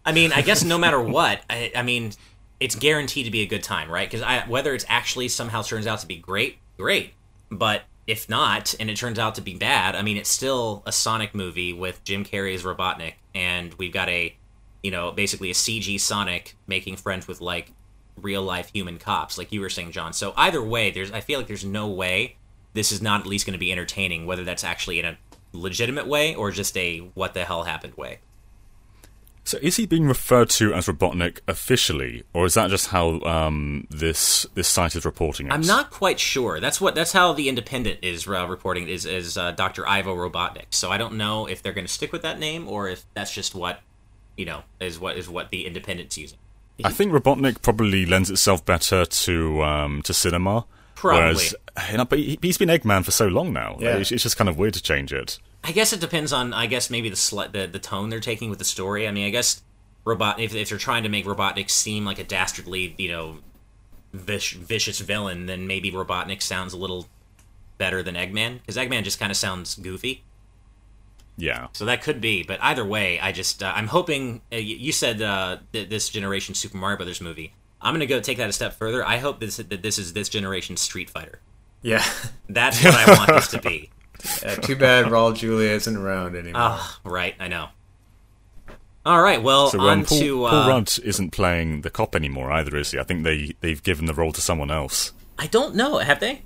I mean, I guess no matter what, I, I mean, it's guaranteed to be a good time, right? Because whether it's actually somehow turns out to be great, great. But if not, and it turns out to be bad, I mean, it's still a Sonic movie with Jim Carrey as Robotnik, and we've got a, you know, basically a CG Sonic making friends with like real life human cops, like you were saying, John. So either way, there's I feel like there's no way this is not at least going to be entertaining, whether that's actually in a legitimate way or just a what the hell happened way. So is he being referred to as Robotnik officially, or is that just how um, this this site is reporting it? I'm not quite sure. That's what that's how the Independent is uh, reporting is is uh, Dr. Ivo Robotnik. So I don't know if they're going to stick with that name or if that's just what you know is what is what the Independent's using. I think Robotnik probably lends itself better to um, to cinema. Probably. Whereas, you know, but he- he's been Eggman for so long now. Yeah. It's, it's just kind of weird to change it. I guess it depends on I guess maybe the sli- the the tone they're taking with the story. I mean, I guess Robot if if they're trying to make Robotnik seem like a dastardly, you know, vish, vicious villain, then maybe Robotnik sounds a little better than Eggman because Eggman just kind of sounds goofy. Yeah. So that could be, but either way, I just uh, I'm hoping. Uh, you said uh, th- this generation Super Mario Brothers movie. I'm gonna go take that a step further. I hope this, that this is this generation Street Fighter. Yeah. That's what I want this to be. Uh, too bad Raul Julia isn't around anymore. Ah, right. I know. All right. Well, So on um, Paul, to. Uh, Paul Rudd isn't playing the cop anymore either, is he? I think they they've given the role to someone else. I don't know. Have they?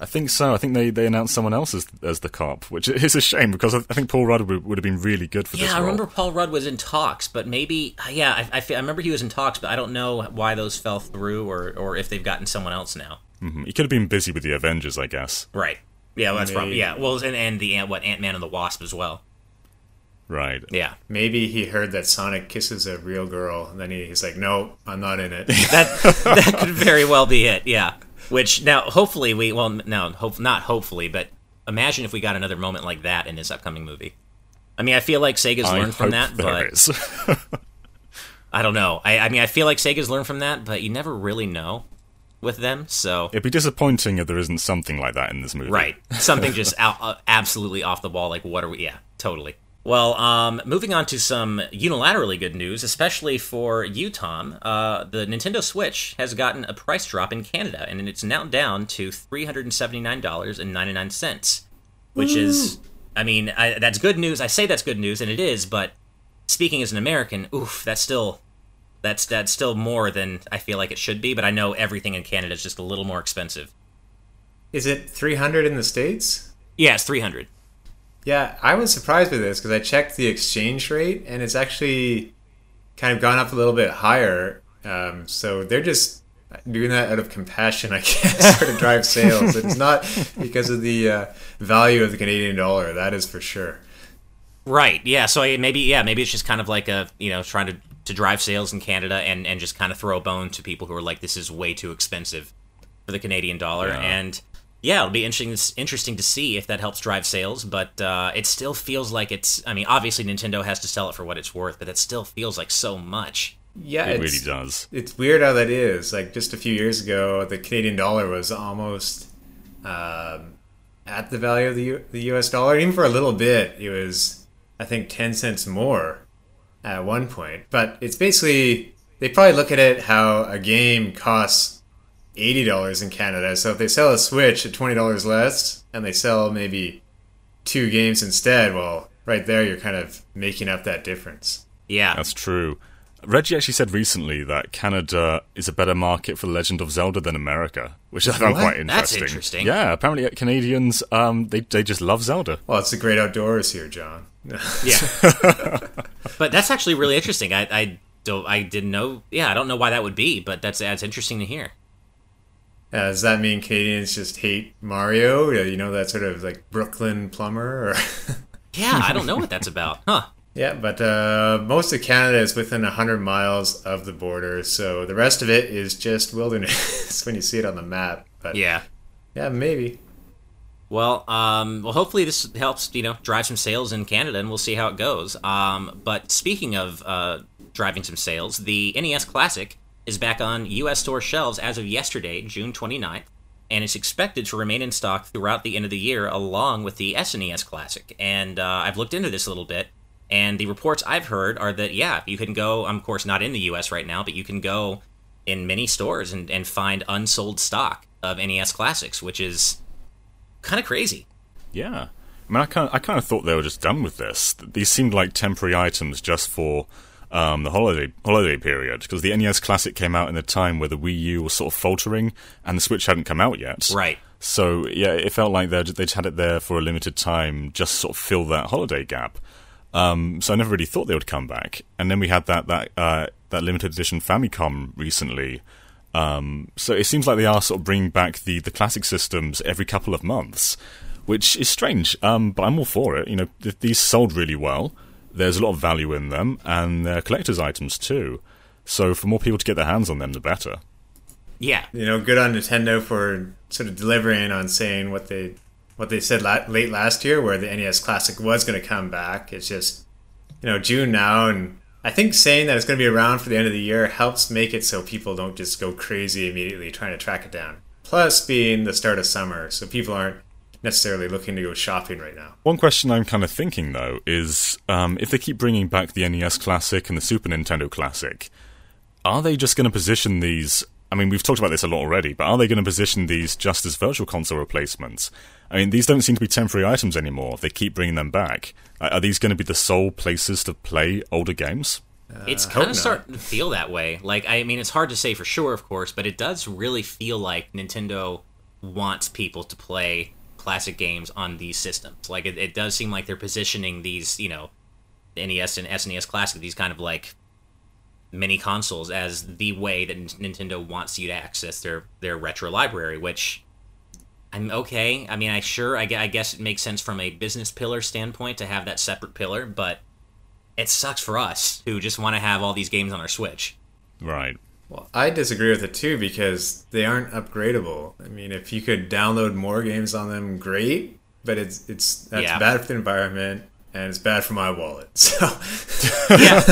I think so. I think they, they announced someone else as, as the cop, which is a shame because I, I think Paul Rudd would, would have been really good for this Yeah, I role. remember Paul Rudd was in talks, but maybe. Yeah, I, I, fe- I remember he was in talks, but I don't know why those fell through or or if they've gotten someone else now. Mhm. He could have been busy with the Avengers, I guess. Right. Yeah, well, that's probably Maybe. yeah. Well, and and the Ant- what Ant Man and the Wasp as well. Right. Yeah. Maybe he heard that Sonic kisses a real girl, and then he, he's like, "No, I'm not in it." that that could very well be it. Yeah. Which now, hopefully, we well, no, hope not hopefully, but imagine if we got another moment like that in this upcoming movie. I mean, I feel like Sega's I learned from hope that, there but is. I don't know. I, I mean, I feel like Sega's learned from that, but you never really know with them. So It'd be disappointing if there isn't something like that in this movie. Right. Something just out, uh, absolutely off the wall. Like, what are we? Yeah, totally. Well, um, moving on to some unilaterally good news, especially for you, Tom. Uh, the Nintendo Switch has gotten a price drop in Canada, and it's now down to three hundred and seventy nine dollars and ninety nine cents, which is, I mean, I, that's good news. I say that's good news, and it is. But speaking as an American, oof, that's still. That's that's still more than I feel like it should be, but I know everything in Canada is just a little more expensive. Is it 300 in the states? Yeah, it's three hundred. Yeah, I was surprised with this because I checked the exchange rate, and it's actually kind of gone up a little bit higher. Um, so they're just doing that out of compassion, I guess, to drive sales. It's not because of the uh, value of the Canadian dollar. That is for sure. Right. Yeah. So I, maybe yeah maybe it's just kind of like a you know trying to to drive sales in Canada and and just kind of throw a bone to people who are like this is way too expensive for the Canadian dollar Yeah. and yeah it'll be interesting interesting to see if that helps drive sales but uh, it still feels like it's I mean obviously Nintendo has to sell it for what it's worth but it still feels like so much. Yeah, It really does. It's weird how that is. Like just a few years ago, the Canadian dollar was almost um, at the value of the U- the U.S. dollar. Even for a little bit, it was I think ten cents more at one point. But it's basically they probably look at it how a game costs eighty dollars in Canada. So if they sell a Switch at twenty dollars less, and they sell maybe two games instead, well, right there you're kind of making up that difference. Yeah. That's true. Reggie actually said recently that Canada is a better market for The Legend of Zelda than America, which I found What? quite That's interesting. interesting. Yeah, apparently Canadians um, they they just love Zelda. Well, it's the great outdoors here, John. Yeah. but that's actually really interesting. I I don't I didn't know. Yeah, I don't know why that would be, but that's that's interesting to hear. Uh, does that mean Canadians just hate Mario? Yeah, You know that sort of like Brooklyn plumber, or Yeah, I don't know what that's about. Huh. yeah. But uh, most of Canada is within hundred miles of the border, so the rest of it is just wilderness when you see it on the map. But Yeah. yeah, maybe. Well, um, well, hopefully this helps, you know, drive some sales in Canada, and we'll see how it goes. Um, but speaking of uh, driving some sales, the NES Classic is back on U.S. store shelves as of yesterday, June 29th, and it's expected to remain in stock throughout the end of the year, along with the SNES Classic. And uh, I've looked into this a little bit, and the reports I've heard are that yeah, you can go. I'm of course not in the U.S. right now, but you can go in many stores and, and find unsold stock of NES Classics, which is kind of crazy. Yeah. I mean, I kind of, I kind of thought they were just done with this. These seemed like temporary items just for um, the holiday holiday period because the NES Classic came out in a time where the Wii U was sort of faltering and the Switch hadn't come out yet. Right. So yeah, it felt like they'd they'd had it there for a limited time, just sort of fill that holiday gap. Um, so I never really thought they would come back. And then we had that that uh, that limited edition Famicom recently. Um, so it seems like they are sort of bringing back the the classic systems every couple of months, which is strange. Um, but I'm all for it. You know, th- these sold really well. There's a lot of value in them, and they're collector's items too. So for more people to get their hands on them, the better. Yeah. You know, good on Nintendo for sort of delivering on saying what they what they said la- late last year, where the NES Classic was going to come back. It's just you know June now, and I think saying that it's going to be around for the end of the year helps make it so people don't just go crazy immediately trying to track it down. Plus, being the start of summer, so people aren't necessarily looking to go shopping right now. One question I'm kind of thinking though is um, if they keep bringing back the NES Classic and the Super Nintendo Classic, are they just going to position these? I mean, we've talked about this a lot already, but are they going to position these just as virtual console replacements? I mean, these don't seem to be temporary items anymore. They keep bringing them back, are these going to be the sole places to play older games? it's uh, kind of starting to feel that way. Like, I mean, it's hard to say for sure, of course, but it does really feel like Nintendo wants people to play classic games on these systems. Like, it, it does seem like they're positioning these, you know, NES and SNES Classic, these kind of like mini consoles, as the way that Nintendo wants you to access their their retro library. Which I'm okay. I mean, I sure, I, I guess it makes sense from a business pillar standpoint to have that separate pillar, but it sucks for us who just want to have all these games on our Switch. Right. Well, I disagree with it too because they aren't upgradable. I mean, if you could download more games on them, great. But it's it's that's Yeah. bad for the environment and it's bad for my wallet. So yeah,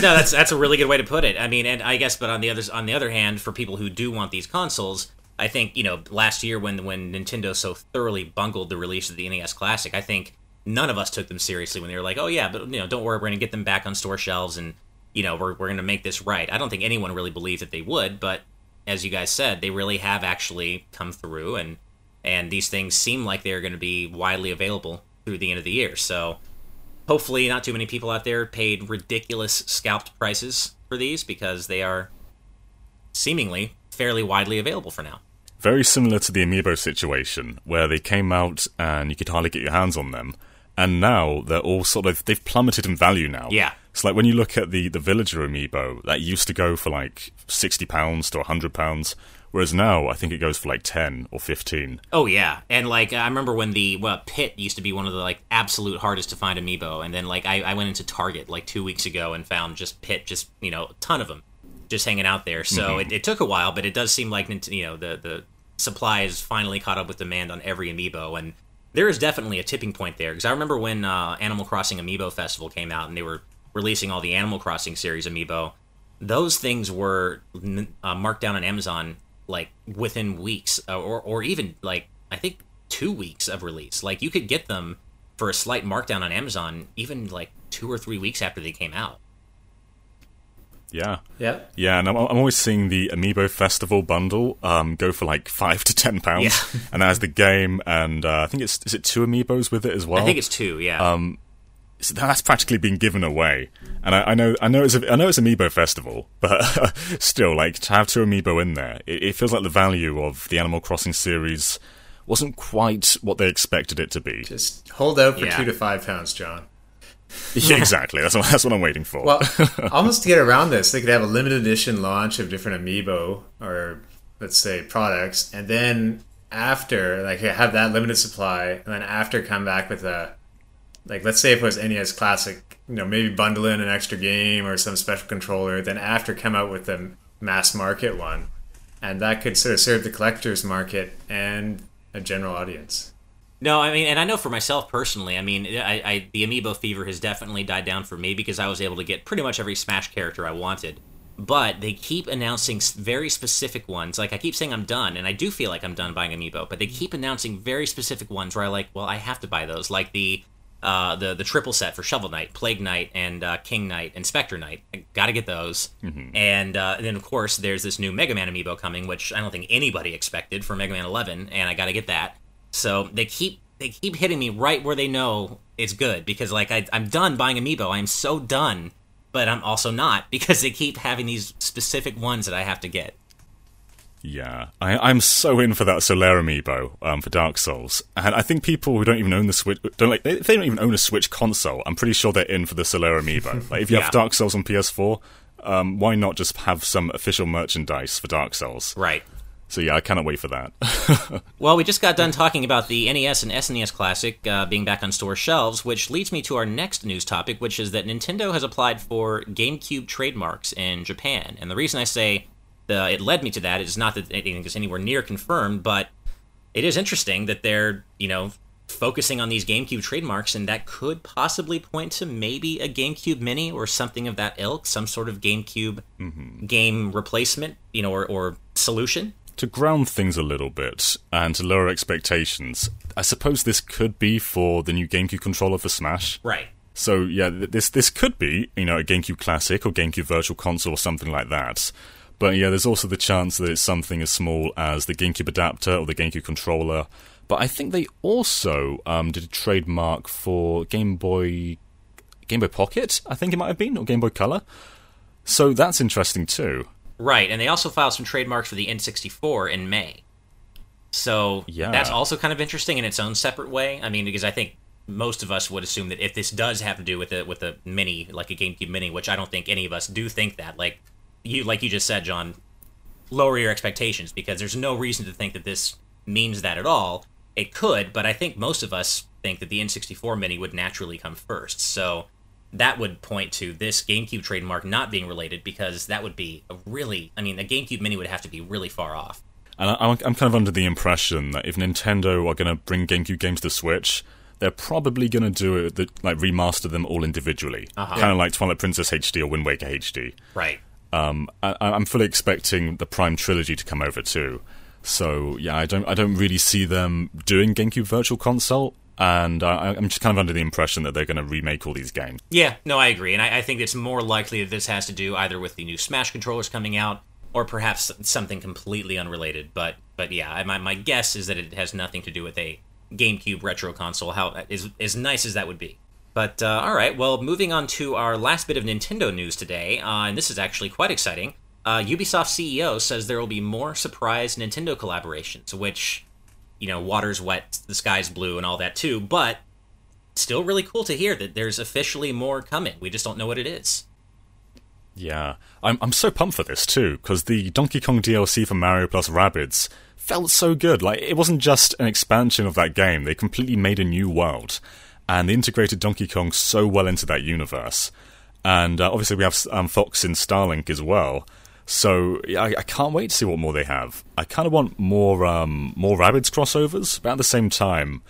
no, that's that's a really good way to put it. I mean, and I guess, but on the other on the other hand, for people who do want these consoles, I think you know last year when when Nintendo so thoroughly bungled the release of the NES Classic, I think none of us took them seriously when they were like, oh yeah, but you know, don't worry, we're going to get them back on store shelves and you know we're we're going to make this right. I don't think anyone really believed that they would, but as you guys said, they really have actually come through and and these things seem like they're going to be widely available through the end of the year. So hopefully not too many people out there paid ridiculous scalped prices for these because they are seemingly fairly widely available for now. Very similar to the Amiibo situation, where they came out and you could hardly get your hands on them, and now they're all sort of they've plummeted in value now. Yeah. It's like when you look at the the Villager Amiibo, that used to go for like sixty pounds to hundred pounds, whereas now I think it goes for like ten or fifteen. Oh yeah, and like I remember when the well, Pit used to be one of the like absolute hardest to find amiibo, and then like I, I went into Target like two weeks ago and found just Pit, just you know a ton of them, just hanging out there. So it, it took a while, but it does seem like you know the the supply is finally caught up with demand on every amiibo, and there is definitely a tipping point there because I remember when uh, Animal Crossing Amiibo Festival came out and they were releasing all the Animal Crossing series amiibo. Those things were uh, marked down on Amazon like within weeks, uh, or or even like I think two weeks of release. Like you could get them for a slight markdown on Amazon, even like two or three weeks after they came out. Yeah. yeah. Yeah, and I'm, I'm always seeing the Amiibo Festival bundle um, go for like five to ten pounds, Yeah. and that has the game, and uh, I think it's is it two Amiibos with it as well. I think it's two, yeah. So that's practically been given away. And I, I know, I know, it's a, I know it's Amiibo Festival, but still, like to have two Amiibo in there, it, it feels like the value of the Animal Crossing series wasn't quite what they expected it to be. Just hold out for Yeah. two to five pounds, John. Yeah, exactly. That's what, that's what I'm waiting for. Well, almost to get around this, they could have a limited edition launch of different amiibo or let's say products, and then after, like, have that limited supply, and then after come back with a, like, let's say if it was NES Classic, you know, maybe bundle in an extra game or some special controller, then after come out with the mass market one, and that could sort of serve the collector's market and a general audience. No, I mean, and I know for myself personally, I mean, I, I the amiibo fever has definitely died down for me because I was able to get pretty much every Smash character I wanted. But they keep announcing very specific ones. Like I keep saying I'm done, and I do feel like I'm done buying amiibo. But they keep announcing very specific ones where I like, well, I have to buy those. Like the uh, the the triple set for Shovel Knight, Plague Knight, and uh, King Knight, and Spectre Knight. I gotta get those. And, uh, and then of course there's this new Mega Man amiibo coming, which I don't think anybody expected for Mega Man 11, and I gotta get that. So they keep they keep hitting me right where they know it's good because like I, I'm done buying amiibo. I'm so done, but I'm also not because they keep having these specific ones that I have to get. Yeah, I, I'm so in for that Solar amiibo um, for Dark Souls, and I think people who don't even own the Switch don't like if they don't even own a Switch console. I'm pretty sure they're in for the Solar amiibo. like if you Yeah. have Dark Souls on PS4, um, why not just have some official merchandise for Dark Souls? Right. So yeah, I cannot wait for that. Well, we just got done talking about the NES and SNES Classic uh, being back on store shelves, which leads me to our next news topic, which is that Nintendo has applied for GameCube trademarks in Japan. And the reason I say the, it led me to that. It's not that anything is anywhere near confirmed, but it is interesting that they're, you know, focusing on these GameCube trademarks, and that could possibly point to maybe a GameCube Mini or something of that ilk, some sort of GameCube mm-hmm. game replacement, you know, or, or solution. to ground things a little bit and to lower expectations, I suppose this could be for the new GameCube controller for Smash. Right. So yeah, this this could be you know a GameCube Classic or GameCube Virtual Console or something like that. But yeah, there's also the chance that it's something as small as the GameCube adapter or the GameCube controller. But I think they also um, did a trademark for Game Boy Game Boy Pocket. I think it might have been or Game Boy Color. So that's interesting too. Right, and they also filed some trademarks for the N64 in May. So Yeah. that's also kind of interesting in its own separate way. I mean, because I think most of us would assume that if this does have to do with a with a mini, like a GameCube Mini, which I don't think any of us do think that, like you like you just said, John, lower your expectations because there's no reason to think that this means that at all. It could, but I think most of us think that the N64 Mini would naturally come first. So that would point to this GameCube trademark not being related because that would be a really, I mean, a GameCube Mini would have to be really far off. And I, I'm I'm kind of under the impression that if Nintendo are going to bring GameCube games to Switch, they're probably going to do it like remaster them all individually, Uh-huh. kind of like Twilight Princess HD or Wind Waker HD. Right. Um, I, I'm fully expecting the Prime trilogy to come over too. So yeah, I don't I don't really see them doing GameCube Virtual Console, and I, I'm just kind of under the impression that they're going to remake all these games. Yeah, no, I agree. And I, I think it's more likely that this has to do either with the new Smash controllers coming out or perhaps something completely unrelated. But but yeah, my, my guess is that it has nothing to do with a GameCube retro console, how as, as nice as that would be. But uh, all right, well, moving on to our last bit of Nintendo news today, uh, and this is actually quite exciting. Uh, Ubisoft CEO says there will be more surprise Nintendo collaborations, which, you know, water's wet, the sky's blue, and all that too. But still really cool to hear that there's officially more coming. We just don't know what it is. Yeah, I'm I'm so pumped for this too because the Donkey Kong DLC for Mario plus Rabbids felt so good. Like it wasn't just an expansion of that game; they completely made a new world, and they integrated Donkey Kong so well into that universe. And uh, obviously, we have um, Fox in Starlink as well. So I, I can't wait to see what more they have. I kind of want more um, more Rabbids crossovers, but at the same time,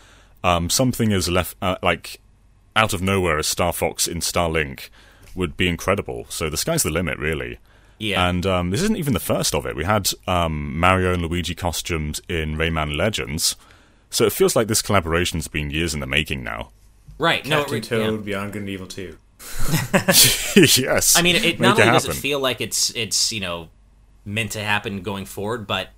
um, something as left uh, like out of nowhere as Star Fox in Starlink would be incredible. So the sky's the limit, really. Yeah. And um, this isn't even the first of it. We had um, Mario and Luigi costumes in Rayman Legends. So it feels like this collaboration's been years in the making now. Right. No, Captain it, Toad, yeah. Beyond Good and Evil 2. yes. I mean, it Make not only does it feel like it's it's you know meant to happen going forward, but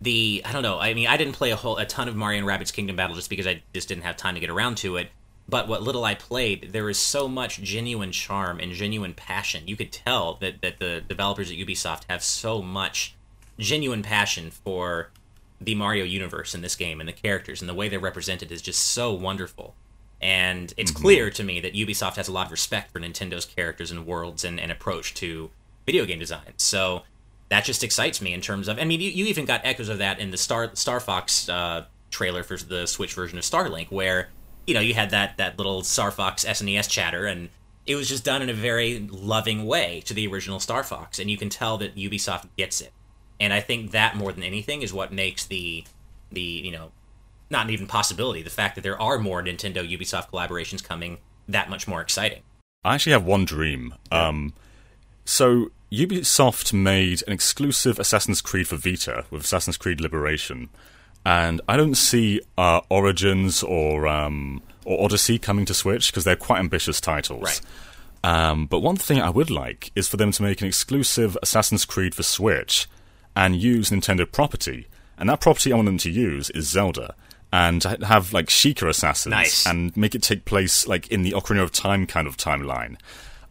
the I don't know. I mean, I didn't play a whole a ton of Mario and Rabbids Kingdom Battle just because I just didn't have time to get around to it. But what little I played, there is so much genuine charm and genuine passion. You could tell that that the developers at Ubisoft have so much genuine passion for the Mario universe in this game and the characters and the way they're represented is just so wonderful. And it's clear to me that Ubisoft has a lot of respect for Nintendo's characters and worlds and, and approach to video game design. So that just excites me in terms of. I mean, you, you even got echoes of that in the Star Star Fox uh, trailer for the Switch version of Starlink, where you know you had that that little Star Fox SNES chatter, and it was just done in a very loving way to the original Star Fox, and you can tell that Ubisoft gets it. And I think that more than anything is what makes the the you know not even possibility the fact that there are more Nintendo Ubisoft collaborations coming that much more exciting. I actually have one dream. Um, so Ubisoft made an exclusive Assassin's Creed for Vita with Assassin's Creed Liberation, and I don't see uh, Origins or um, or Odyssey coming to Switch because they're quite ambitious titles. Right. Um, but one thing I would like is for them to make an exclusive Assassin's Creed for Switch and use Nintendo property. And that property I want them to use is Zelda. And have like Sheikah assassins Nice. and make it take place like in the Ocarina of Time kind of timeline.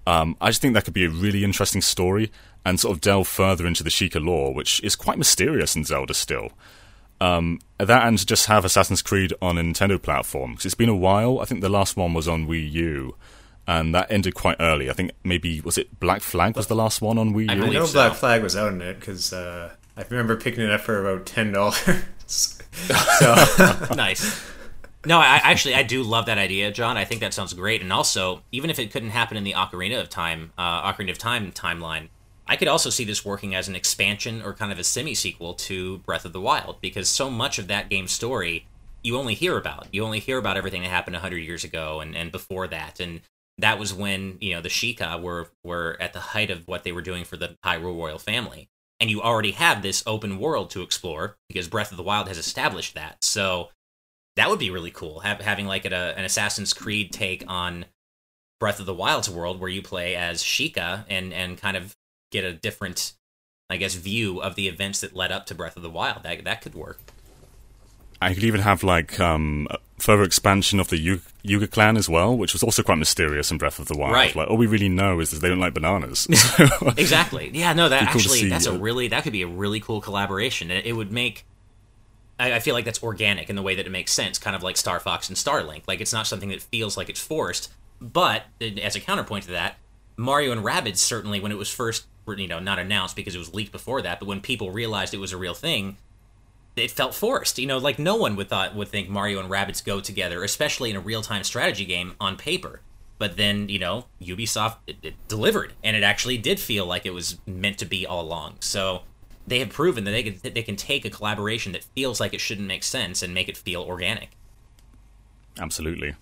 Um, I just think that could be a really interesting story and sort of delve further into the Sheikah lore, which is quite mysterious in Zelda still. Um, that and just have Assassin's Creed on a Nintendo platform because it's been a while. I think the last one was on Wii U, and that ended quite early. I think maybe was it Black Flag was the last one on Wii I U. I believe know so. Black Flag was out in it because uh, I remember picking it up for about ten dollars. so nice. No, I actually I do love that idea, John. I think that sounds great. And also, even if it couldn't happen in the Ocarina of Time, uh, Ocarina of Time timeline, I could also see this working as an expansion or kind of a semi sequel to Breath of the Wild, because so much of that game's story you only hear about. You only hear about everything that happened hundred years ago and, and before that, and that was when you know the Sheikah were were at the height of what they were doing for the Hyrule royal family. And you already have this open world to explore because Breath of the Wild has established that. So that would be really cool. Have, having like a, an Assassin's Creed take on Breath of the Wild's world where you play as Sheikah and and kind of get a different, I guess, view of the events that led up to Breath of the Wild. That that could work. I could even have like um, further expansion of the Yiga clan as well, which was also quite mysterious in Breath of the Wild. Right. Like all we really know is that they don't like bananas. exactly. Yeah. No. That cool actually that's a really that could be a really cool collaboration. It, it would make. I, I feel like that's organic in the way that it makes sense, kind of like Star Fox and Starlink. Like it's not something that feels like it's forced. But as a counterpoint to that, Mario and Rabbids certainly when it was first you know not announced because it was leaked before that, but when people realized it was a real thing, it felt forced. You know, like no one would thought would think Mario and Rabbids go together, especially in a real time strategy game on paper. But then, you know, Ubisoft it, it delivered, and it actually did feel like it was meant to be all along. So they have proven that they can that they can take a collaboration that feels like it shouldn't make sense and make it feel organic. Absolutely.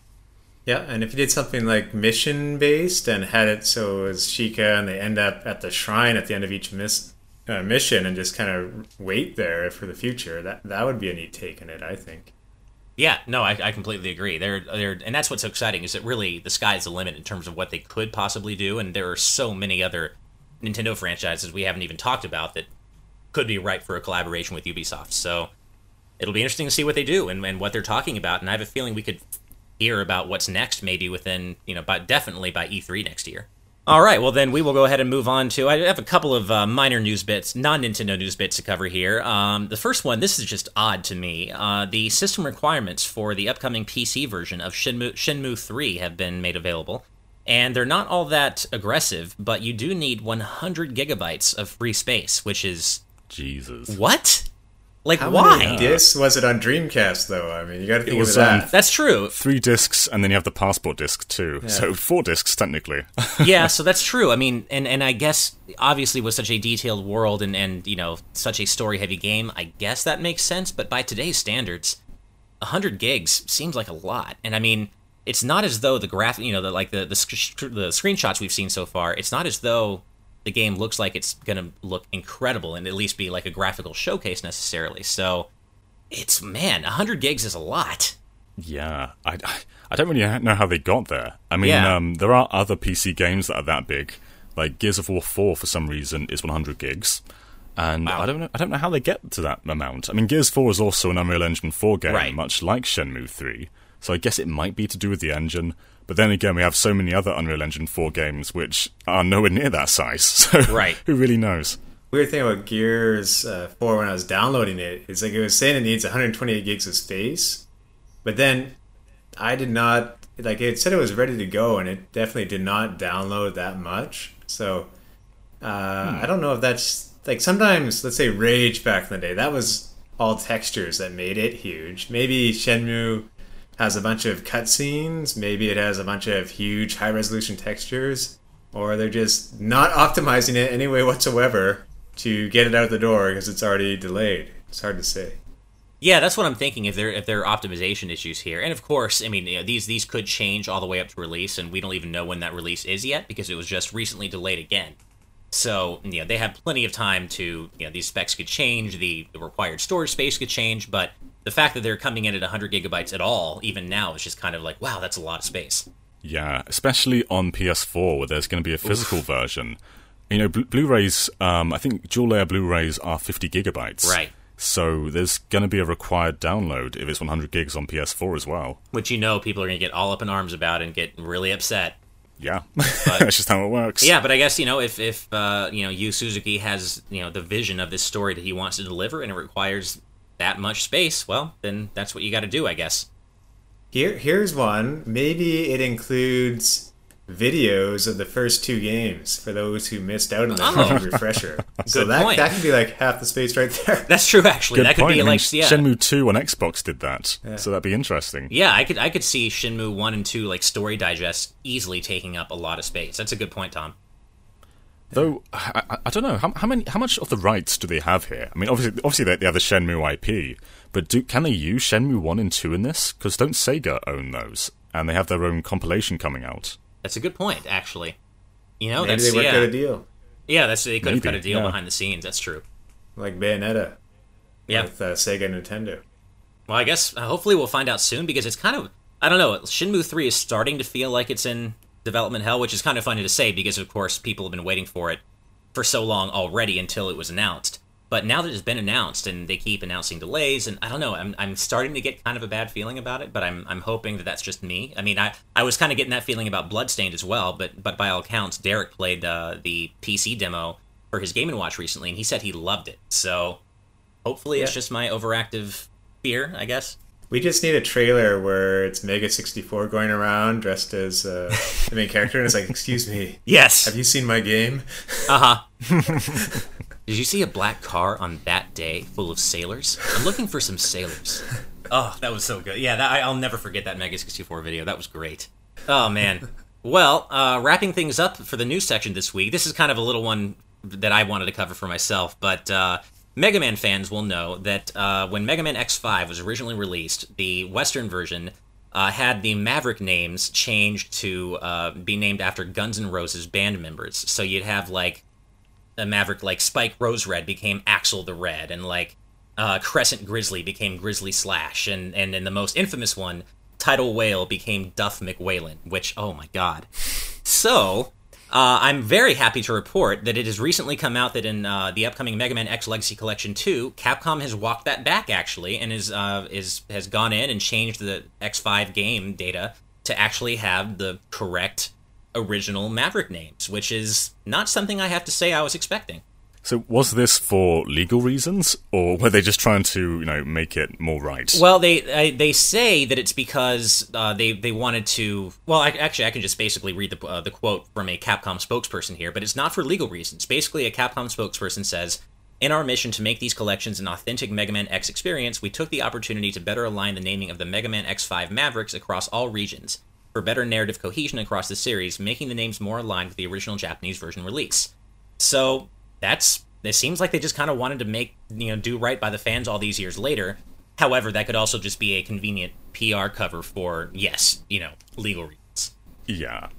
Yeah, and if you did something like mission based and had it so it was Sheikah and they end up at the shrine at the end of each miss, uh, mission and just kind of wait there for the future, that that would be a neat take on it, I think. Yeah, no, I, I completely agree. They're, they're, and that's what's so exciting is that really the sky's the limit in terms of what they could possibly do, and there are so many other Nintendo franchises we haven't even talked about that could be ripe for a collaboration with Ubisoft. So it'll be interesting to see what they do and, and what they're talking about. And I have a feeling we could hear about what's next, maybe within you know, but definitely by E3 next year. All right, well then we will go ahead and move on to. I have a couple of uh, minor news bits, non-Nintendo news bits to cover here. Um, the first one, this is just odd to me. Uh, the system requirements for the upcoming PC version of Shenmue 3 have been made available, and they're not all that aggressive, but you do need 100 gigabytes of free space, which is Jesus. what? Like How why? many discs was it on Dreamcast though? I mean, you got to think was, of that. um, That's true. Three discs, and then you have the passport disc too. So four discs technically. yeah, so that's true. I mean, and and I guess obviously with such a detailed world and and you know such a story heavy game, I guess that makes sense. But by today's standards, hundred gigs seems like a lot. And I mean, it's not as though the graph, you know, the like the the, sc- the screenshots we've seen so far. It's not as though the game looks like it's gonna look incredible and at least be like a graphical showcase necessarily. So it's man, hundred gigs is a lot. Yeah, I, I don't really know how they got there. I mean, Yeah. um, there are other PC games that are that big. Like Gears of War 4, for some reason, is 100 gigs, and Wow. I don't know. I don't know how they get to that amount. I mean, Gears 4 is also an Unreal Engine 4 game, Right. much like Shenmue 3. So I guess it might be to do with the engine. But then again, we have so many other Unreal Engine 4 games which are nowhere near that size. So Right. who really knows? Weird thing about Gears uh, 4 when I was downloading it, it is like it was saying it needs 128 gigs of space, but then I did not like it said it was ready to go and it definitely did not download that much. So uh, I don't know if that's like sometimes let's say Rage back in the day that was all textures that made it huge. Maybe Shenmue has a bunch of cutscenes. Maybe it has a bunch of huge high resolution textures, or they're just not optimizing it any way whatsoever to get it out the door because it's already delayed. It's hard to say. Yeah, that's what I'm thinking. If there if there are optimization issues here, and of course, I mean you know, these these could change all the way up to release, and we don't even know when that release is yet because it was just recently delayed again. So you know they have plenty of time to you know these specs could change, the, the required storage space could change, but the fact that they're coming in at 100 gigabytes at all, even now, is just kind of like wow, that's a lot of space. Yeah, especially on PS4 where there's going to be a physical version. You know, Blu- Blu-rays. Um, I think dual layer Blu-rays are 50 gigabytes. Right. So there's going to be a required download if it's 100 gigs on PS4 as well. Which you know people are going to get all up in arms about and get really upset. Yeah, that's just how it works. Yeah, but I guess you know if if uh, you know Yu Suzuki has you know the vision of this story that he wants to deliver and it requires that much space, well, then that's what you got to do, I guess. Here, here's one. Maybe it includes videos of the first two games for those who missed out on the Oh. refresher. so Good that point. that could be like half the space right there. That's true, actually. Good that could be I mean, like yeah, Shenmue 2 on Xbox did that, so that'd be interesting. yeah. I could I could see Shenmue one and two like story digest easily taking up a lot of space. That's a good point, Tom. Though I, I, I don't know how, how many how much of the rights do they have here? I mean, obviously, obviously they, they have the Shenmue IP, but do can they use Shenmue one and two in this? Because don't Sega own those, and they have their own compilation coming out? That's a good point, actually. You know, Maybe that's they worked yeah. out a deal. Yeah, that's they could have Maybe, cut a deal yeah. behind the scenes. That's true. like Bayonetta Yeah. with uh, Sega and Nintendo. Well, I guess uh, hopefully we'll find out soon because it's kind of I don't know. Shenmue three is starting to feel like it's in development hell, which is kind of funny to say because of course people have been waiting for it for so long already until it was announced. But now that it's been announced and they keep announcing delays, and I don't know, I'm, I'm starting to get kind of a bad feeling about it. But I'm I'm hoping that that's just me. I mean, I, I was kind of getting that feeling about Bloodstained as well. But but by all accounts, Derek played uh, the PC demo for his Game and Watch recently, and he said he loved it. So hopefully it's just my overactive fear, I guess. We just need a trailer where it's Mega 64 going around dressed as uh, the main character, and it's like, "Excuse me, Yes. have you seen my game?" Uh huh. Did you see a black car on that day full of sailors? I'm looking for some sailors. Oh, that was so good. Yeah, that, I, I'll never forget that Mega 64 video. That was great. Oh, man. Well, uh, wrapping things up for the news section this week, this is kind of a little one that I wanted to cover for myself, but uh, Mega Man fans will know that uh, when Mega Man X5 was originally released, the Western version uh, had the Maverick names changed to uh, be named after Guns N' Roses band members. So you'd have like a Maverick like Spike Rosered became Axle the Red, and like uh, Crescent Grizzly became Grizzly Slash, and and the most infamous one, Tidal Whale became Duff McWhalen. Which oh my god! So uh, I'm very happy to report that it has recently come out that in uh, the upcoming Mega Man X Legacy Collection 2, Capcom has walked that back actually, and is uh, is has gone in and changed the X5 game data to actually have the correct original Maverick names, which is not something I have to say I was expecting. So was this for legal reasons, or were they just trying to, you know, make it more right? Well, they they say that it's because uh, they they wanted to. Well, I, actually, I can just basically read the uh, the quote from a Capcom spokesperson here, but it's not for legal reasons. Basically, a Capcom spokesperson says. In our mission to make these collections an authentic Mega Man X experience, we took the opportunity to better align the naming of the Mega Man X5 Mavericks across all regions, for better narrative cohesion across the series, making the names more aligned with the original Japanese version release. So that's it seems like they just kind of wanted to make you know do right by the fans all these years later. However, that could also just be a convenient PR cover for yes, you know, legal reasons. Yeah.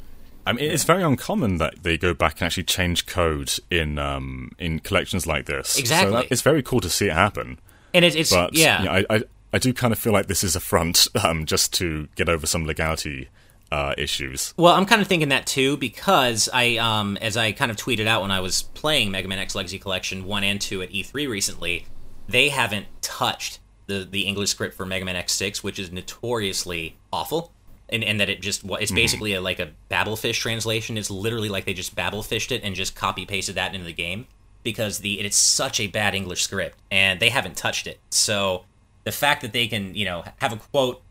I mean, it's very uncommon that they go back and actually change code in um, in collections like this. Exactly. So that, it's very cool to see it happen. And it, it's But yeah, you know, I, I I do kind of feel like this is a front um, just to get over some legality uh, issues. Well, I'm kind of thinking that too because I, um, as I kind of tweeted out when I was playing Mega Man X Legacy Collection one and two at E3 recently, they haven't touched the the English script for Mega Man X6, which is notoriously awful, and and that it just it's basically a, like a Babelfish translation. It's literally like they just Babelfished it and just copy pasted that into the game because the it's such a bad English script and they haven't touched it. So the fact that they can you know have a quote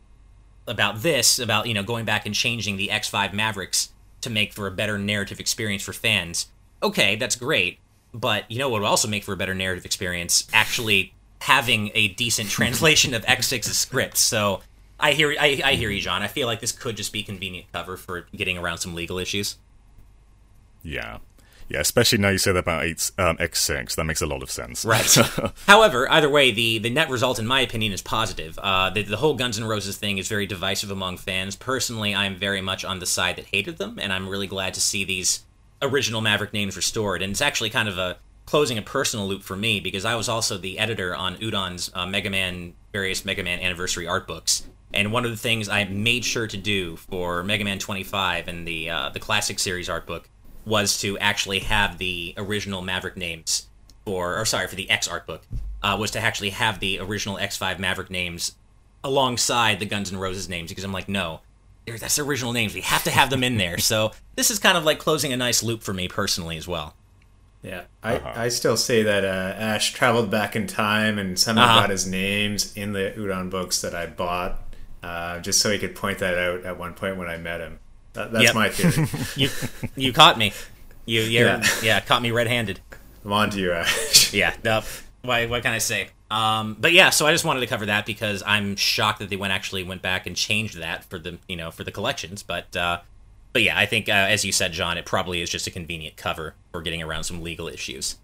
about this about you know going back and changing the X5 Mavericks to make for a better narrative experience for fans. Okay, that's great, but you know what would also make for a better narrative experience? Actually having a decent translation of X6's script. So I hear I, I hear you, John. I feel like this could just be convenient cover for getting around some legal issues. Yeah. Yeah, especially now you say that about eight, um, X6. That makes a lot of sense. Right. However, either way, the, the net result, in my opinion, is positive. Uh, the, the whole Guns N' Roses thing is very divisive among fans. Personally, I'm very much on the side that hated them, and I'm really glad to see these original Maverick names restored. And it's actually kind of a closing a personal loop for me because I was also the editor on Udon's uh, Mega Man, various Mega Man anniversary art books. And one of the things I made sure to do for Mega Man 25 and the uh, the classic series art book was to actually have the original Maverick names for, or sorry, for the X art book, uh, was to actually have the original X5 Maverick names alongside the Guns N' Roses names because I'm like, no, that's the original names. We have to have them in there. So this is kind of like closing a nice loop for me personally as well. Yeah, I, I still say that uh, Ash traveled back in time and somehow Uh-huh. got his names in the Udon books that I bought, uh, just so he could point that out at one point when I met him. That, that's Yep. my theory. You you caught me. You yeah. Yeah. caught me red-handed. I'm on to you, Ash. Yeah, no. Why, what can I say? Um, but yeah, so I just wanted to cover that because I'm shocked that they went actually went back and changed that for the you know for the collections. But uh, but yeah, I think uh, as you said, John, it probably is just a convenient cover for getting around some legal issues.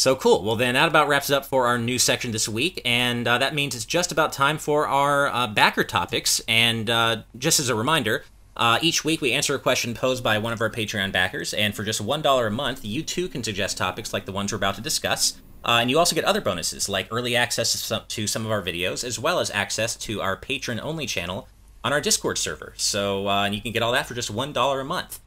So cool. Well, then that about wraps it up for our news section this week, and uh, that means it's just about time for our uh, backer topics. And uh, just as a reminder, Uh, each week, we answer a question posed by one of our Patreon backers, and for just $1 a month, you too can suggest topics like the ones we're about to discuss. Uh, and you also get other bonuses, like early access to some, to some of our videos, as well as access to our patron only channel on our Discord server. So, uh, and you can get all that for just $1 a month.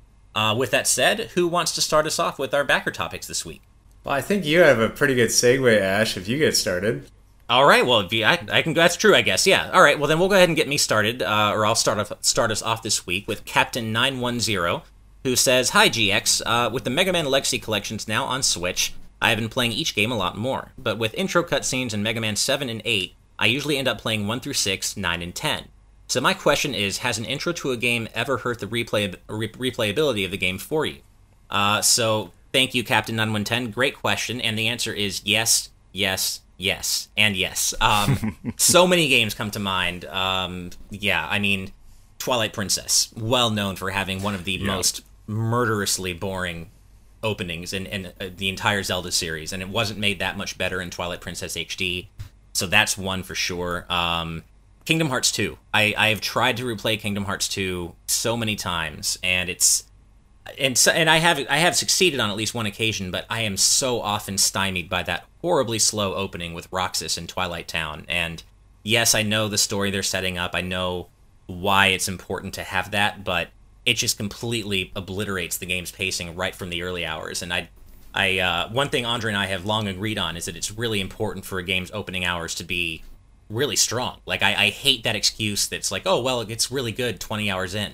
With that said, who wants to start us off with our backer topics this week? Well, I think you have a pretty good segue, Ash, if you get started. All right. Well, I, can. That's true, I guess. Yeah. All right. Well, then we'll go ahead and get me started, uh, or I'll start off, start us off this week with Captain Nine One Zero, who says, "Hi GX. Uh, with the Mega Man Legacy collections now on Switch, I have been playing each game a lot more. But with intro cutscenes in Mega Man Seven and Eight, I usually end up playing one through six, nine, and ten. So my question is, has an intro to a game ever hurt the replay re- replayability of the game for you? Uh, so thank you, Captain Nine One Ten. Great question, and the answer is yes, yes, Yes, and yes. Um, so many games come to mind. Um, yeah, I mean, Twilight Princess, well known for having one of the yeah. most murderously boring openings in, in uh, the entire Zelda series, and it wasn't made that much better in Twilight Princess HD. So that's one for sure. Um, Kingdom Hearts 2. I, I have tried to replay Kingdom Hearts 2 so many times, and it's and so, and I have I have succeeded on at least one occasion, but I am so often stymied by that horribly slow opening with Roxas in Twilight Town. And yes, I know the story they're setting up. I know why it's important to have that, but it just completely obliterates the game's pacing right from the early hours. And I, I uh, one thing Andre and I have long agreed on is that it's really important for a game's opening hours to be really strong. Like I, I hate that excuse that's like, oh well, it's really good 20 hours in.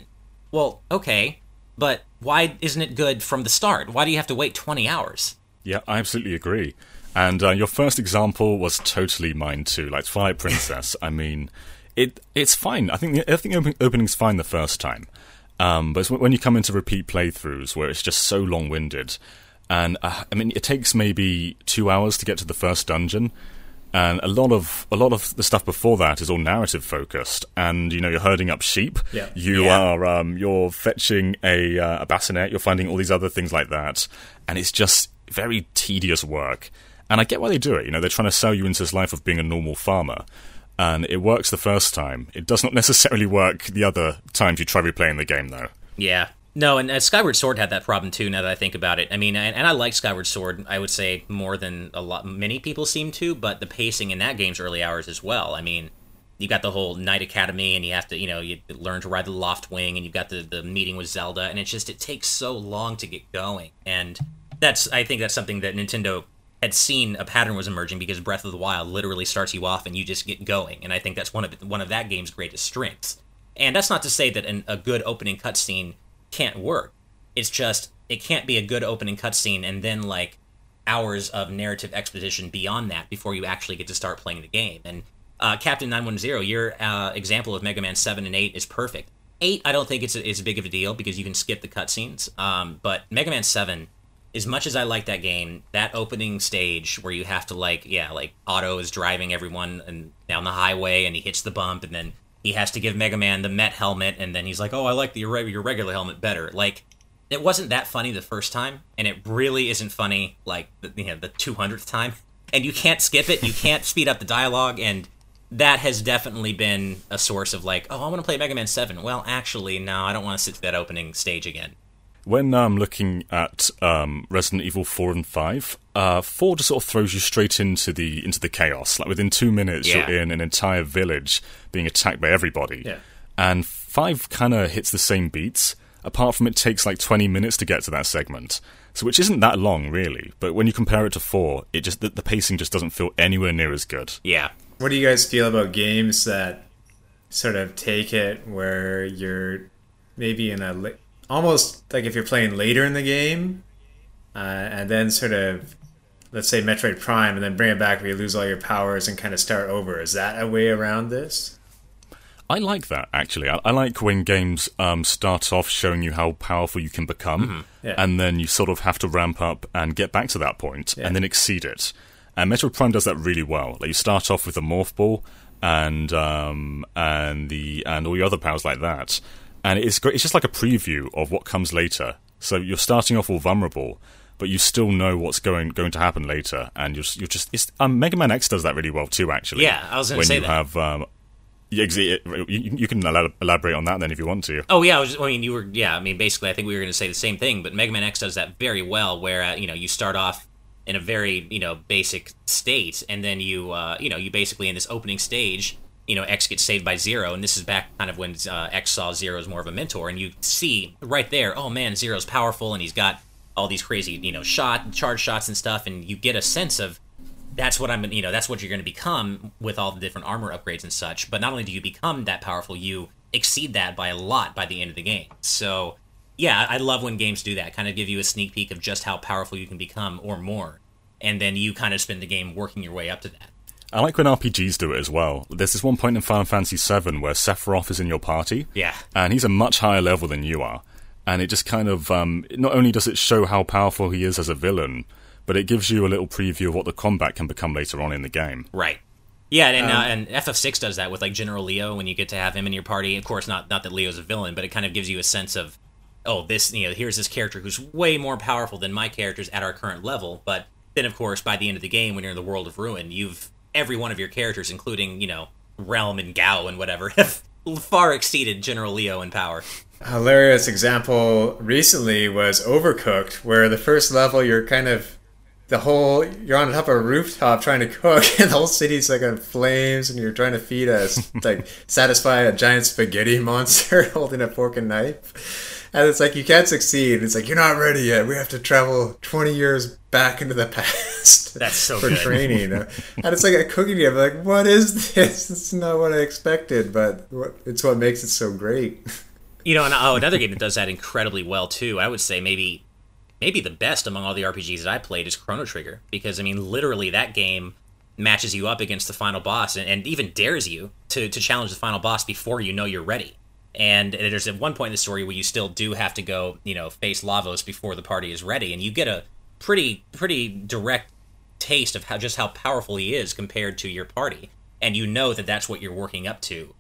Well, okay, but why isn't it good from the start? Why do you have to wait 20 hours? Yeah, I absolutely agree. And uh, your first example was totally mine too, like Twilight Princess. I mean, it it's fine. I think the, I think open, opening's fine the first time, um, but when you come into repeat playthroughs where it's just so long winded, and uh, I mean, it takes maybe two hours to get to the first dungeon, and a lot of a lot of the stuff before that is all narrative focused. And you know you're herding up sheep. Yeah. you yeah. are um, you're fetching a, uh, a bassinet. You're finding all these other things like that. And it's just very tedious work. And i get why they do it. You know they're trying to sell you into this life of being a normal farmer. And it works the first time. It does not necessarily work the other times you try replaying the game though. Yeah no, and uh, Skyward Sword had that problem too. Now that I think about it, I mean, and, and, I like Skyward Sword. I would say more than a lot, many people seem to. But the pacing in that game's early hours as well. I mean, you got the whole Knight Academy, and you have to, you know, you learn to ride the Loftwing, and you've got the the meeting with Zelda, and it's just it takes so long to get going. And that's I think that's something that Nintendo had seen a pattern was emerging because Breath of the Wild literally starts you off and you just get going. And I think that's one of one of that game's greatest strengths. And that's not to say that an, a good opening cutscene can't work. It's just it can't be a good opening cutscene and then like hours of narrative exposition beyond that before you actually get to start playing the game. And uh, Captain Nine One Zero, your uh, example of Mega Man Seven and Eight is perfect. Eight, I don't think it's a, big of a deal because you can skip the cutscenes. Um, but Mega Man Seven, as much as I like that game, that opening stage where you have to like yeah like Auto is driving everyone and down the highway and he hits the bump and then he has to give Mega Man the Met helmet, and then he's like, "Oh, I like the your regular helmet better." Like, it wasn't that funny the first time, and it really isn't funny like the, you know the two hundredth time. And you can't skip it. You can't speed up the dialogue, and that has definitely been a source of like, "Oh, I want to play Mega Man Seven. Well, actually, no, I don't want to sit through that opening stage again. When I'm um, looking at um, Resident Evil 4 and 5, uh, 4 just sort of throws you straight into the into the chaos. Like within two minutes, yeah. you're in an entire village being attacked by everybody. Yeah. And 5 kind of hits the same beats, apart from it takes like 20 minutes to get to that segment. So which isn't that long, really. But when you compare it to 4, it just the, the pacing just doesn't feel anywhere near as good. Yeah. What do you guys feel about games that sort of take it where you're maybe in a almost like if you're playing later in the game, uh, and then sort of let's say Metroid Prime, and then bring it back where you lose all your powers and kind of start over. Is that a way around this? I like that actually. I, I like when games um, start off showing you how powerful you can become, mm-hmm. yeah. and then you sort of have to ramp up and get back to that point, yeah. and then exceed it. And Metroid Prime does that really well. Like you start off with a morph ball and um, and the and all your other powers like that, and it's great. It's just like a preview of what comes later. So you're starting off all vulnerable, but you still know what's going going to happen later, and you're you're just. It's, um, Mega Man X does that really well too. Actually, yeah, I was going to say you that. have um, you, you can elaborate on that then if you want to. Oh yeah, I, was, I mean you were yeah. I mean basically, I think we were going to say the same thing, but Mega Man X does that very well. Where uh, you know you start off in a very you know basic state, and then you uh, you know you basically in this opening stage, you know X gets saved by Zero, and this is back kind of when uh, X saw Zero as more of a mentor, and you see right there, oh man, Zero's powerful, and he's got all these crazy you know shot charge shots and stuff, and you get a sense of that's what I'm, you know, that's what you're going to become with all the different armor upgrades and such. But not only do you become that powerful, you exceed that by a lot by the end of the game. So, yeah, I love when games do that, kind of give you a sneak peek of just how powerful you can become or more. And then you kind of spend the game working your way up to that. I like when RPGs do it as well. There's this one point in Final Fantasy VII where Sephiroth is in your party. Yeah. And he's a much higher level than you are. And it just kind of, um, not only does it show how powerful he is as a villain, but it gives you a little preview of what the combat can become later on in the game. Right. Yeah, and, um, uh, and FF6 does that with like General Leo when you get to have him in your party. Of course, not not that Leo's a villain, but it kind of gives you a sense of, oh, this you know, here's this character who's way more powerful than my characters at our current level. But then, of course, by the end of the game, when you're in the world of ruin, you've every one of your characters, including you know Relm and Gau and whatever, have far exceeded General Leo in power. hilarious example recently was Overcooked, where the first level you're kind of the whole you're on top of a rooftop trying to cook and the whole city's like on flames and you're trying to feed us like satisfy a giant spaghetti monster holding a fork and knife and it's like you can't succeed. It's like you're not ready yet. We have to travel 20 years back into the past that's so for good. training and it's like a cooking game. Like what is this? It's not what i expected but it's what makes it so great. You know and oh another game that does that incredibly well too i would say maybe maybe the best among all the RPGs that I played is Chrono Trigger. Because I mean literally that game matches you up against the final boss and, and even dares you to to challenge the final boss before you know you're ready. And there's at one point in the story where you still do have to go, you know, face Lavos before the party is ready, and you get a pretty pretty direct taste of how just how powerful he is compared to your party, and you know that that's what you're working up to,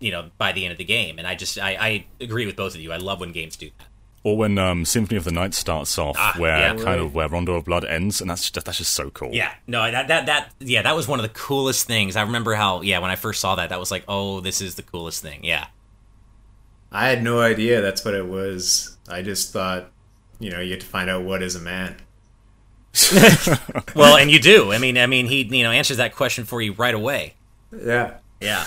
you know, by the end of the game. And I just I, I agree with both of you. I love when games do that or when um, Symphony of the Night starts off, ah, where yeah, kind of where Rondo of Blood ends, and that's just that's just so cool. Yeah, no, that that that yeah, that was one of the coolest things. I remember how yeah, when I first saw that, that was like, oh, this is the coolest thing. Yeah, I had no idea that's what it was. I just thought, you know, you get to find out what is a man. well, and you do. I mean, I mean, he you know answers that question for you right away. Yeah, yeah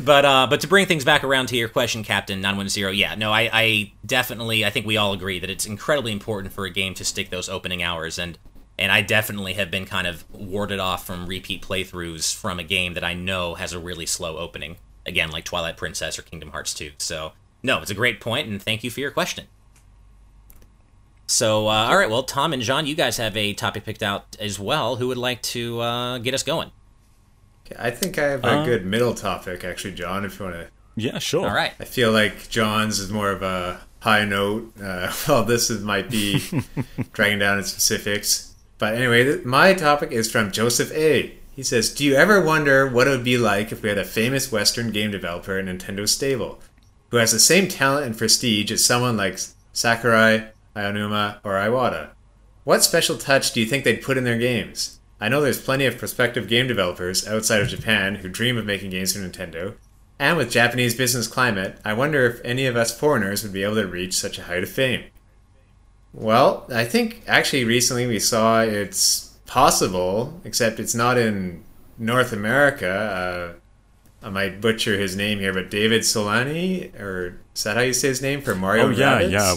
but uh, but to bring things back around to your question, Captain Nine One Zero, yeah, no, I, I definitely, I think we all agree that it's incredibly important for a game to stick those opening hours, and and I definitely have been kind of warded off from repeat playthroughs from a game that I know has a really slow opening, again, like Twilight Princess or Kingdom Hearts 2. So no, it's a great point, and thank you for your question. So, uh, all right, well, Tom and John, you guys have a topic picked out as well. Who would like to uh, get us going? I think I have a uh, good middle topic, actually, John. If you want to. Yeah, sure. All right. I feel like John's is more of a high note. Uh, well, this is, might be dragging down in specifics. But anyway, my topic is from Joseph A. He says, Do you ever wonder what it would be like if we had a famous Western game developer in Nintendo stable who has the same talent and prestige as someone like Sakurai, Aonuma, or Iwata? What special touch do you think they'd put in their games? I know there's plenty of prospective game developers outside of Japan who dream of making games for Nintendo, and with Japanese business climate, I wonder if any of us foreigners would be able to reach such a height of fame. Well, I think actually recently we saw it's possible, except it's not in North America. Uh, I might butcher his name here, but David Solani, or is that how you say his name for Mario? Oh yeah, Rabbids? yeah,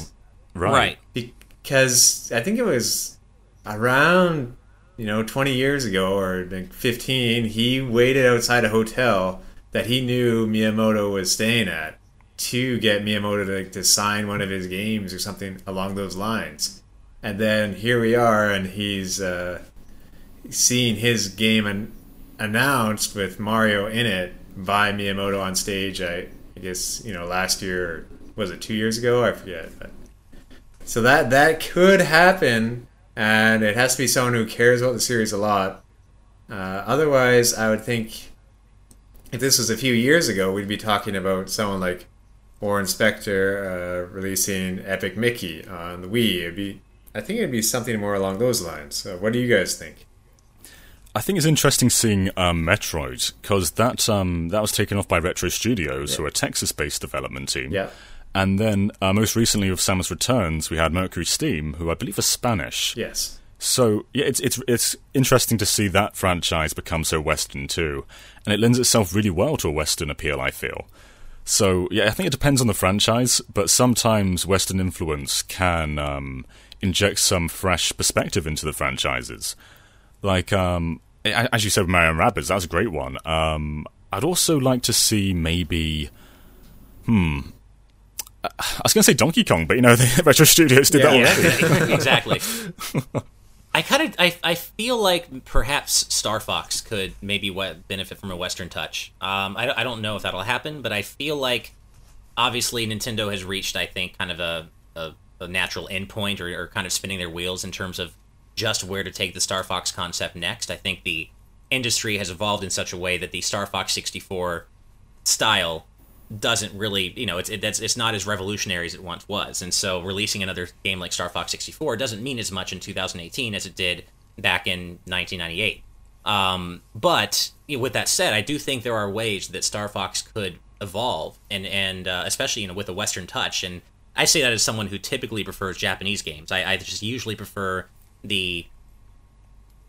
right. Because I think it was around you know, 20 years ago or like 15, he waited outside a hotel that he knew Miyamoto was staying at to get Miyamoto to, like, to sign one of his games or something along those lines. And then here we are, and he's uh, seeing his game an- announced with Mario in it by Miyamoto on stage. I, I guess you know last year was it two years ago? I forget. But, so that that could happen and it has to be someone who cares about the series a lot. Uh, otherwise, I would think if this was a few years ago, we'd be talking about someone like Warren Spector uh, releasing Epic Mickey on the Wii. It'd be, I think, it'd be something more along those lines. So what do you guys think? I think it's interesting seeing um, Metroid because that um, that was taken off by Retro Studios, Yeah. who are a Texas-based development team. Yeah. And then uh, most recently with Samus Returns, we had MercurySteam, who I believe are Spanish. Yes. So yeah, it's it's it's interesting to see that franchise become so Western too, and it lends itself really well to a Western appeal. I feel. So yeah, I think it depends on the franchise, but sometimes Western influence can um, inject some fresh perspective into the franchises. Like um, as you said, with Mario Rabbids, that was a great one. Um, I'd also like to see maybe. Hmm. I was going to say Donkey Kong, but you know, the Retro Studios did Yeah. that already. Yeah, exactly. I kind of I, I feel like perhaps Star Fox could maybe benefit from a Western touch. Um, I, I don't know if that'll happen, but I feel like obviously Nintendo has reached I think kind of a, a, a natural endpoint or, or kind of spinning their wheels in terms of just where to take the Star Fox concept next. I think the industry has evolved in such a way that the Star Fox 64 style doesn't really, you know, it's it, it's not as revolutionary as it once was, and so releasing another game like Star Fox 64 doesn't mean as much in 2018 as it did back in 1998. Um, but you know, with that said, I do think there are ways that Star Fox could evolve, and and uh, especially you know with a Western touch. And I say that as someone who typically prefers Japanese games. I, I just usually prefer the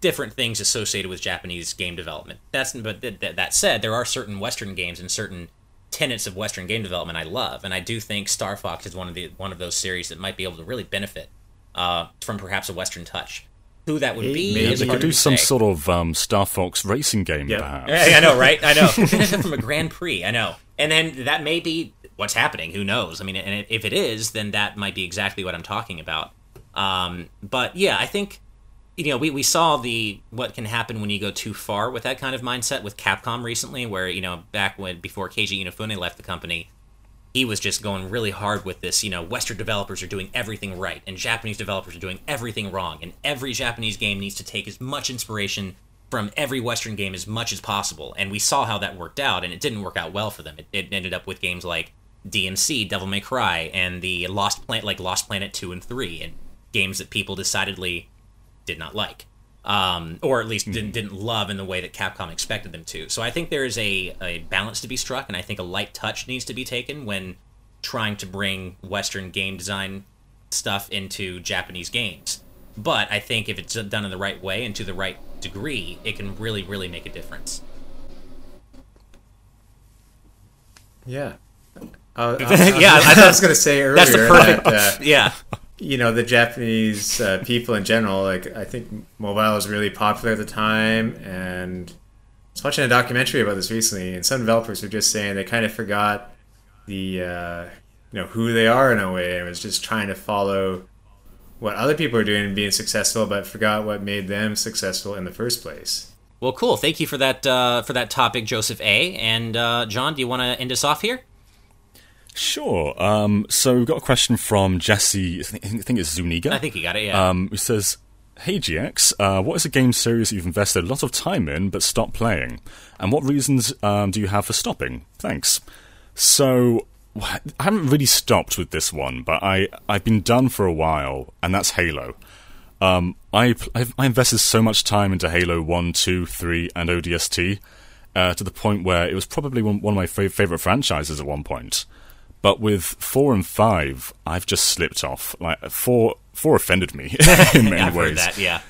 different things associated with Japanese game development. That's but th- th- that said, there are certain Western games and certain tenets of Western game development I love, and I do think Star Fox is one of the one of those series that might be able to really benefit uh, from perhaps a Western touch. Who that would be Maybe is They could do to some say. sort of um, Star Fox racing game, Yeah. perhaps. Yeah, I know, right? I know. From a Grand Prix. I know. And then that may be what's happening. Who knows? I mean, and if it is, then that might be exactly what I'm talking about. Um, but yeah, I think you know we, we saw the what can happen when you go too far with that kind of mindset with Capcom recently, where you know back when before Keiji Inafune left the company, he was just going really hard with this. You know, Western developers are doing everything right, and Japanese developers are doing everything wrong, and every Japanese game needs to take as much inspiration from every Western game as much as possible. And we saw how that worked out, and it didn't work out well for them. It, it ended up with games like DMC, Devil May Cry, and the Lost Planet, like Lost Planet two and three, and games that people decidedly did not like. Um, or at least didn't, didn't love in the way that Capcom expected them to. So I think there is a, a balance to be struck, and I think a light touch needs to be taken when trying to bring Western game design stuff into Japanese games. But I think if it's done in the right way and to the right degree, it can really, really make a difference. Yeah. Uh, Yeah, I I, was going to say earlier That's the perfect. that, uh, yeah, you know, the Japanese uh, people in general, like, I think mobile was really popular at the time, and I was watching a documentary about this recently, and some developers were just saying they kind of forgot the, uh, you know, who they are in a way, and was just trying to follow what other people are doing and being successful, but forgot what made them successful in the first place. Well, cool. Thank you for that uh, for that topic, Joseph A. And uh, John, do you want to end us off here? Sure. Um, so we've got a question from Jesse, I think, I think it's Zuniga. I think he got it. Yeah. Um, who says, Hey GX, uh, what is a game series you've invested a lot of time in but stopped playing? And what reasons um, do you have for stopping? Thanks. So, I haven't really stopped with this one, but I, I've been done for a while, and that's Halo. Um, I, I've, I invested so much time into Halo 1, 2, 3, and ODST uh, to the point where it was probably one, one of my fav- favorite franchises at one point. But with 4 and 5, I've just slipped off. Like 4, 4 offended me in many I've ways heard that. Yeah.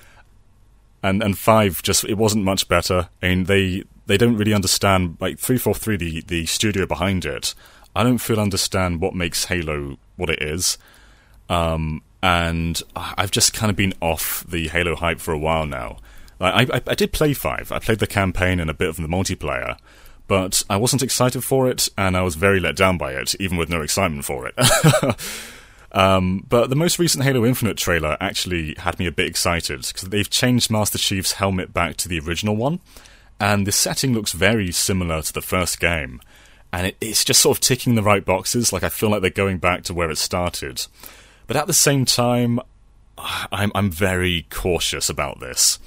and and five just it wasn't much better. I mean, they they don't really understand like three four three the the studio behind it. I don't feel understand what makes Halo what it is. Um, and I've just kind of been off the Halo hype for a while now. Like, I, I I did play five. I played the campaign and a bit of the multiplayer, but I wasn't excited for it, and I was very let down by it, even with no excitement for it. Um, but the most recent Halo Infinite trailer actually had me a bit excited because they've changed Master Chief's helmet back to the original one, and the setting looks very similar to the first game. And it, it's just sort of ticking the right boxes. Like I feel like they're going back to where it started, but at the same time, I'm I'm very cautious about this.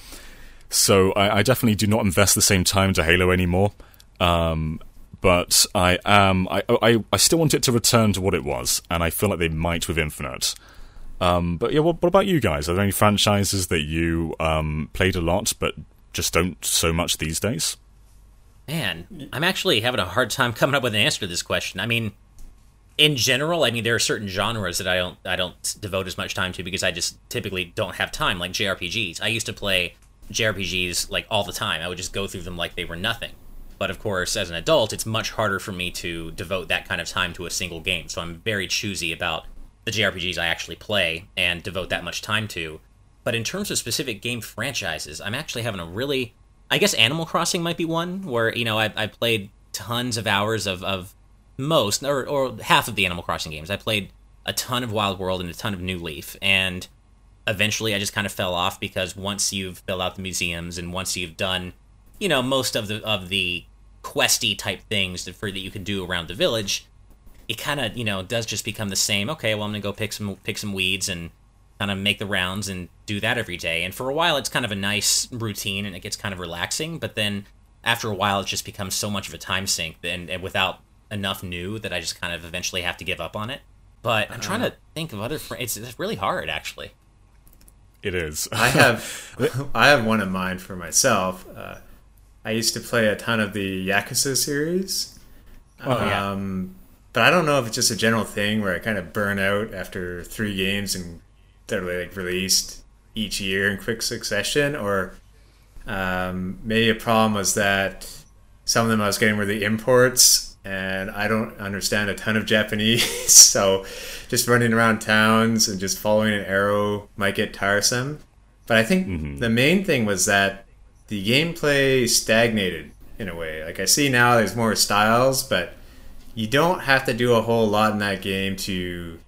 So I, I definitely do not invest the same time to Halo anymore. Um, but I am I, I I still want it to return to what it was, and I feel like they might with Infinite. Um, but yeah, what, what about you guys? Are there any franchises that you um, played a lot but just don't so much these days? Man, I'm actually having a hard time coming up with an answer to this question. I mean, in general, I mean there are certain genres that I don't I don't devote as much time to because I just typically don't have time, like JRPGs. I used to play JRPGs like all the time. I would just go through them like they were nothing. But of course, as an adult, it's much harder for me to devote that kind of time to a single game. So I'm very choosy about the JRPGs I actually play and devote that much time to. But in terms of specific game franchises, I'm actually having a really I guess Animal Crossing might be one where, you know, I, I played tons of hours of, of most or, or half of the Animal Crossing games. I played a ton of Wild World and a ton of New Leaf, and eventually I just kind of fell off because once you've filled out the museums and once you've done, you know, most of the of the questy type things that for that you can do around the village, it kind of you know does just become the same. Okay, well I'm gonna go pick some pick some weeds and kind of make the rounds and do that every day. And for a while, it's kind of a nice routine and it gets kind of relaxing. But then after a while, it just becomes so much of a time sink and, and without enough new that I just kind of eventually have to give up on it. But I'm trying to think of other. Fr- it's, it's really hard, actually. It is. I have I have one in mind for myself. Uh, I used to play a ton of the Yakuza series. Oh, yeah. Um, but I don't know if it's just a general thing where I kind of burn out after three games and they're like released each year in quick succession, or um, maybe a problem was that some of them I was getting were the imports, and I don't understand a ton of Japanese, so just running around towns and just following an arrow might get tiresome. But I think the main thing was that the gameplay stagnated in a way. Like I see now, there's more styles, but you don't have to do a whole lot in that game to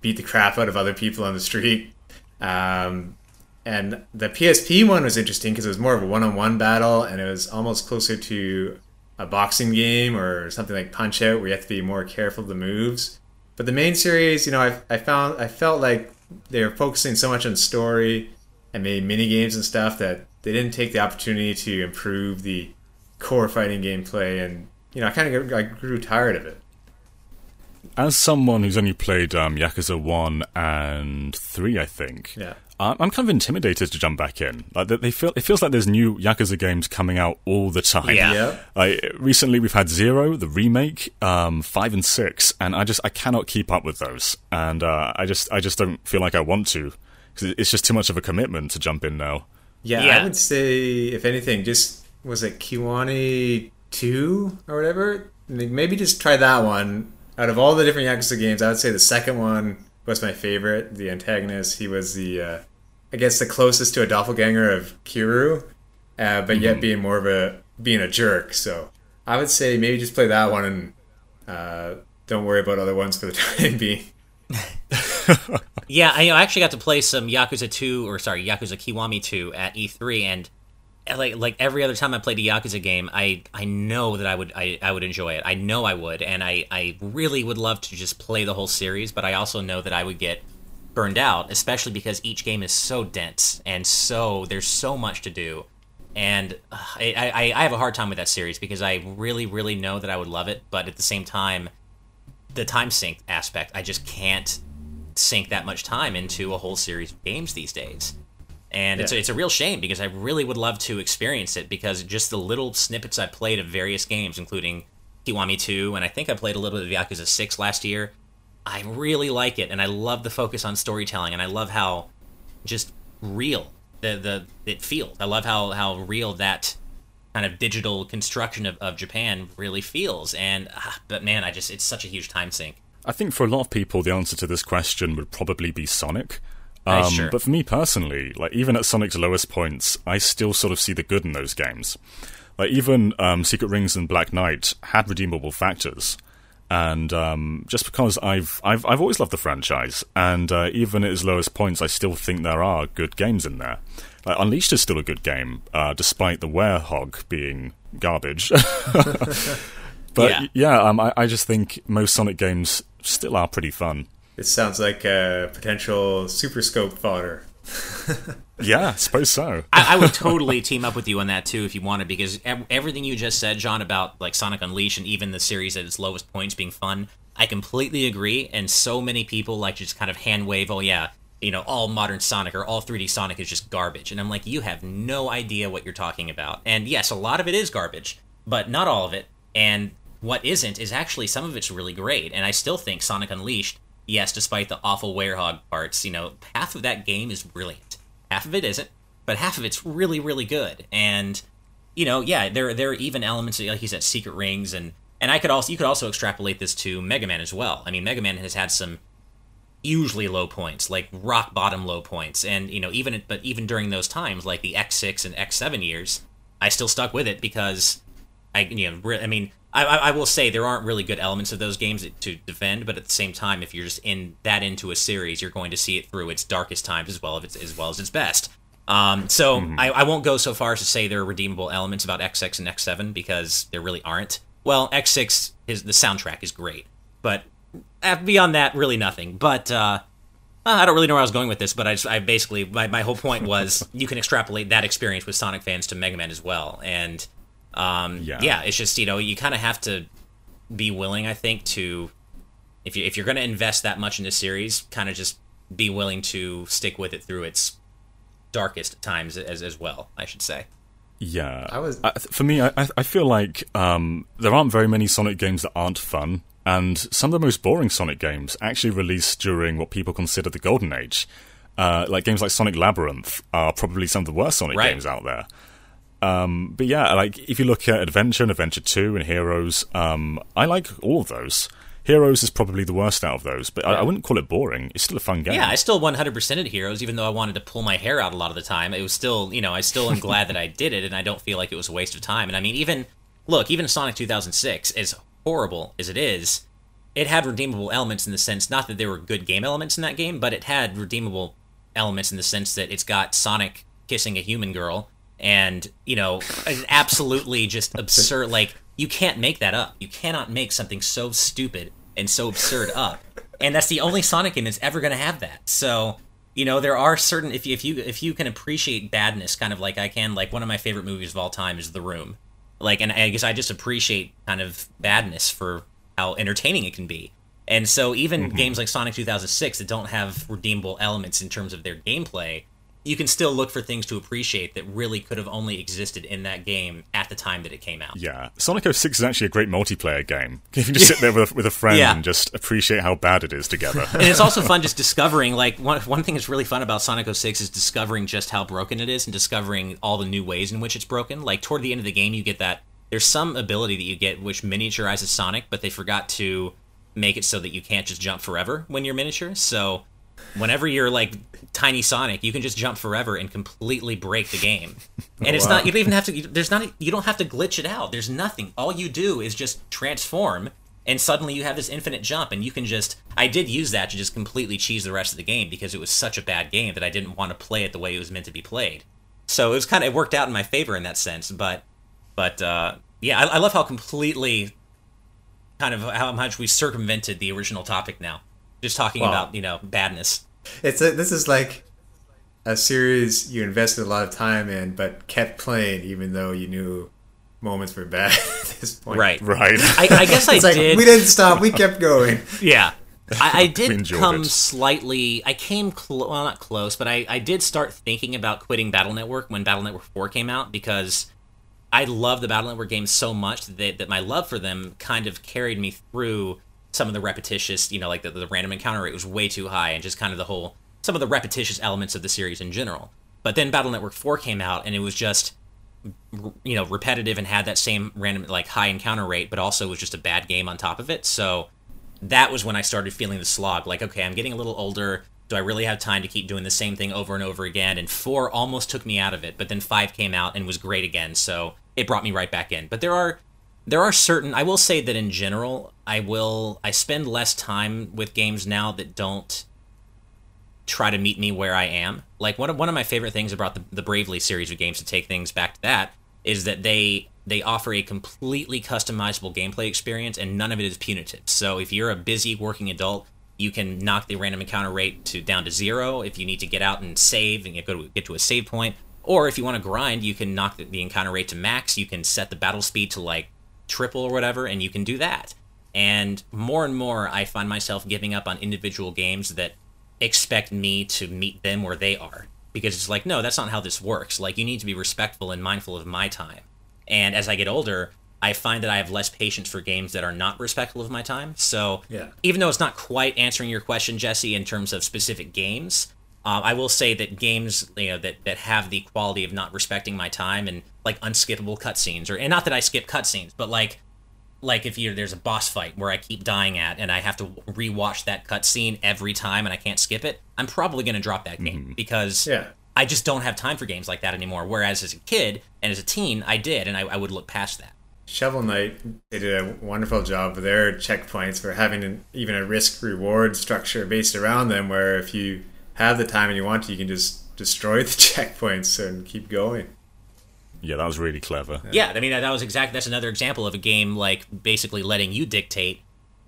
beat the crap out of other people on the street. Um, and the PSP one was interesting because it was more of a one-on-one battle, and it was almost closer to a boxing game or something like Punch Out, where you have to be more careful of the moves. But the main series, you know, I, I found I felt like they were focusing so much on story and maybe mini games and stuff that they didn't take the opportunity to improve the core fighting gameplay, and you know, I kind of I grew tired of it. As someone who's only played um, Yakuza 1 and 3, I think, Yeah. I'm I'm kind of intimidated to jump back in. Like they- they feel, it feels like there's new Yakuza games coming out all the time. Yeah. Yeah. Like recently, we've had Zero, the remake, um, five and six, and I just I cannot keep up with those, and uh, I just I just don't feel like I want to because it's just too much of a commitment to jump in now. Yeah, Yeah. I would say if anything, just was it Kiwami two or whatever. Maybe just try that one. Out of all the different Yakuza games, I would say the second one was my favorite. The antagonist, he was the, uh, I guess, the closest to a doppelganger of Kiryu, uh, but yet being more of a being a jerk. So I would say maybe just play that one and uh, don't worry about other ones for the time being. Yeah, I, I actually got to play some Yakuza 2 or sorry, Yakuza Kiwami 2 at E3 and uh, like like every other time I played a Yakuza game, I I know that I would I, I would enjoy it. I know I would and I I really would love to just play the whole series, but I also know that I would get burned out, especially because each game is so dense and so there's so much to do. And I, I, I have a hard time with that series because I really, really know that I would love it, but at the same time, the time sink aspect, I just can't sink that much time into a whole series of games these days. And it's, a, it's a real shame because I really would love to experience it because just the little snippets I played of various games, including Kiwami 2, and I think I played a little bit of Yakuza 6 last year, I really like it. And I love the focus on storytelling, and I love how just real the, the it feels. I love how, how real that kind of digital construction of, of Japan really feels. And, ah, but man, I just, it's such a huge time sink. I think for a lot of people, the answer to this question would probably be Sonic. Um, sure. But for me personally, like even at Sonic's lowest points, I still sort of see the good in those games. Like even um, Secret Rings and Black Knight had redeemable factors, and um, just because I've I've I've always loved the franchise, and uh, even at its lowest points, I still think there are good games in there. Like Unleashed is still a good game, uh, despite the Werehog being garbage. But Yeah. yeah, um, I, I just think most Sonic games still are pretty fun. This sounds like a potential Super Scope fodder. Yeah, I suppose so. I, I would totally team up with you on that too if you wanted, because everything you just said, John, about like Sonic Unleashed and even the series at its lowest points being fun, I completely agree. And so many people like just kind of hand wave, oh yeah, you know, all modern Sonic or all 3D Sonic is just garbage. And I'm like, you have no idea what you're talking about. And yes, a lot of it is garbage, but not all of it. And what isn't is actually some of it's really great. And I still think Sonic Unleashed, yes, despite the awful Werehog parts, you know, half of that game is brilliant. Half of it isn't, but half of it's really, really good. And you know, yeah, there there are even elements like you said, secret rings and and I could also you could also extrapolate this to Mega Man as well. I mean, Mega Man has had some usually low points, like rock bottom low points, and you know even but even during those times, like the X6 and X7 years, I still stuck with it because I you know I mean I, I will say there aren't really good elements of those games to defend, but at the same time, if you're just in that into a series, you're going to see it through its darkest times as well as its, as well as its best. Um, so mm-hmm. I, I won't go so far as to say there are redeemable elements about X6 and X7 because there really aren't. Well, X6 is the soundtrack is great, but uh, beyond that, really nothing. But uh, I don't really know where I was going with this, but I, just, I basically my, my whole point was you can extrapolate that experience with Sonic fans to Mega Man as well, and um, yeah. yeah, it's just you know you kind of have to be willing, I think, to if you if you're going to invest that much in this series, kind of just be willing to stick with it through its darkest times as as well. I should say. Yeah, I was uh, for me. I I feel like um, there aren't very many Sonic games that aren't fun. And some of the most boring Sonic games actually released during what people consider the Golden Age. Uh, like games like Sonic Labyrinth are probably some of the worst Sonic right. games out there. Um, but yeah, like if you look at Adventure and Adventure Two and Heroes, um, I like all of those. Heroes is probably the worst out of those, but I, I, wouldn't call it boring. It's still a fun game. Yeah, I still 100%ed Heroes, even though I wanted to pull my hair out a lot of the time. It was still, you know, I still am glad that I did it, and I don't feel like it was a waste of time. And I mean, even look, even Sonic 2006, is horrible as it is, it had redeemable elements in the sense not that there were good game elements in that game, but it had redeemable elements in the sense that it's got Sonic kissing a human girl and, you know, absolutely just absurd like you can't make that up. You cannot make something so stupid and so absurd up. And that's the only Sonic game that's ever going to have that. So, you know, there are certain if you if you if you can appreciate badness kind of like I can, like one of my favorite movies of all time is The Room like and i guess i just appreciate kind of badness for how entertaining it can be and so even mm-hmm. games like sonic 2006 that don't have redeemable elements in terms of their gameplay you can still look for things to appreciate that really could have only existed in that game at the time that it came out. Yeah, Sonic 06 is actually a great multiplayer game. You can just sit there with, with a friend yeah. and just appreciate how bad it is together. and it's also fun just discovering, like, one, one thing that's really fun about Sonic 06 is discovering just how broken it is and discovering all the new ways in which it's broken. Like, toward the end of the game, you get that there's some ability that you get which miniaturizes Sonic, but they forgot to make it so that you can't just jump forever when you're miniature. So whenever you're like tiny Sonic, you can just jump forever and completely break the game. And oh, it's wow. not you don't even have to there's not you don't have to glitch it out. There's nothing. All you do is just transform and suddenly you have this infinite jump and you can just I did use that to just completely cheese the rest of the game because it was such a bad game that I didn't want to play it the way it was meant to be played. So it was kind of it worked out in my favor in that sense, but but uh, yeah, I, I love how completely kind of how much we circumvented the original topic now. Just talking well, about you know badness. It's a, this is like a series you invested a lot of time in, but kept playing even though you knew moments were bad at this point. Right, right. I, I guess I like, did. We didn't stop. We kept going. yeah, I, I did come it. slightly. I came close. Well, not close, but I, I did start thinking about quitting Battle Network when Battle Network Four came out because I love the Battle Network games so much that, that my love for them kind of carried me through some of the repetitious, you know, like the, the random encounter rate was way too high, and just kind of the whole some of the repetitious elements of the series in general. But then Battle Network 4 came out, and it was just you know repetitive and had that same random like high encounter rate, but also was just a bad game on top of it. So that was when I started feeling the slog. Like, okay, I'm getting a little older. Do I really have time to keep doing the same thing over and over again? And four almost took me out of it, but then five came out and was great again, so it brought me right back in. But there are there are certain I will say that in general, I will I spend less time with games now that don't try to meet me where I am. Like one of one of my favorite things about the, the Bravely series of games to take things back to that is that they they offer a completely customizable gameplay experience and none of it is punitive. So if you're a busy working adult, you can knock the random encounter rate to down to zero if you need to get out and save and get, go to, get to a save point. Or if you want to grind, you can knock the, the encounter rate to max. You can set the battle speed to like triple or whatever, and you can do that. And more and more, I find myself giving up on individual games that expect me to meet them where they are because it's like no that's not how this works like you need to be respectful and mindful of my time and as i get older i find that i have less patience for games that are not respectful of my time so Yeah. even though it's not quite answering your question jesse in terms of specific games um, i will say that games you know that, that have the quality of not respecting my time and like unskippable cutscenes or and not that i skip cutscenes but like like if you there's a boss fight where I keep dying at and I have to rewatch that cutscene every time and I can't skip it, I'm probably going to drop that game mm-hmm. because Yeah. I just don't have time for games like that anymore. Whereas as a kid and as a teen, I did, and I, I would look past that. Shovel Knight, they did a wonderful job with their checkpoints for having an, even a risk reward structure based around them, where if you have the time and you want to, you can just destroy the checkpoints and keep going. Yeah, that was really clever. Yeah, I mean that was exactly that's another example of a game like basically letting you dictate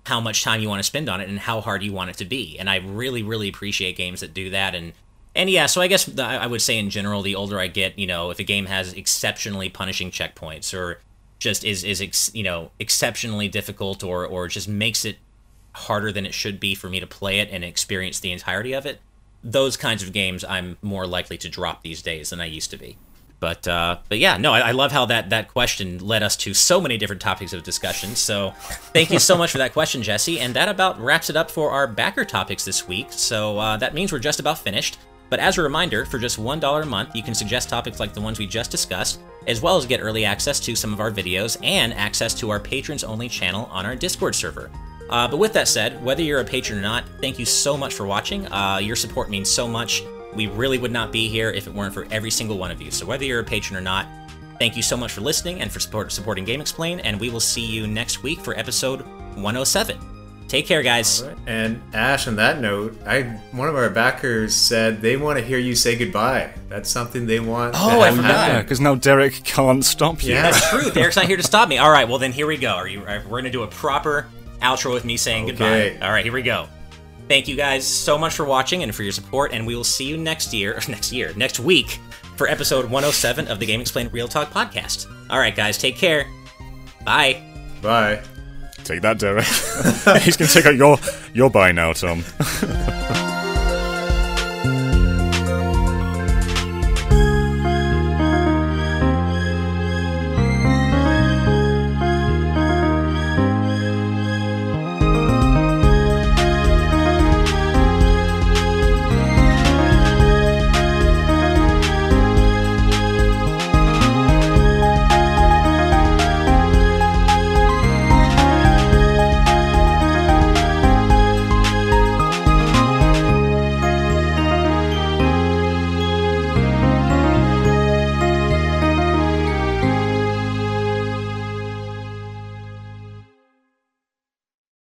how much time you want to spend on it and how hard you want it to be. And I really, really appreciate games that do that. And and yeah, so I guess the, I would say in general, the older I get, you know, if a game has exceptionally punishing checkpoints or just is is ex, you know exceptionally difficult or or just makes it harder than it should be for me to play it and experience the entirety of it, those kinds of games I'm more likely to drop these days than I used to be. But uh, but yeah, no, I, I love how that that question led us to so many different topics of discussion. So thank you so much for that question, Jesse. And that about wraps it up for our backer topics this week. So uh, that means we're just about finished. But as a reminder, for just one dollar a month, you can suggest topics like the ones we just discussed, as well as get early access to some of our videos and access to our patrons only channel on our Discord server. Uh, but with that said, whether you're a patron or not, thank you so much for watching. Uh, your support means so much. We really would not be here if it weren't for every single one of you. So whether you're a patron or not, thank you so much for listening and for support, supporting GameXplain. And we will see you next week for episode 107. Take care, guys. And Ash, on that note, I one of our backers said they want to hear you say goodbye. That's something they want. Oh, to I have forgot. happen. Yeah, because now Derek can't stop you. Yeah. That's true. Derek's not here to stop me. All right, well then here we go. Are you? We're gonna do a proper outro with me saying Okay. goodbye. All right, here we go. Thank you guys so much for watching and for your support, and we will see you next year, next year, next week for episode 107 of the GameXplain Real Talk podcast. All right, guys, take care. Bye. Bye. Take that, Derek. He's going to take out your your buy now, Tom.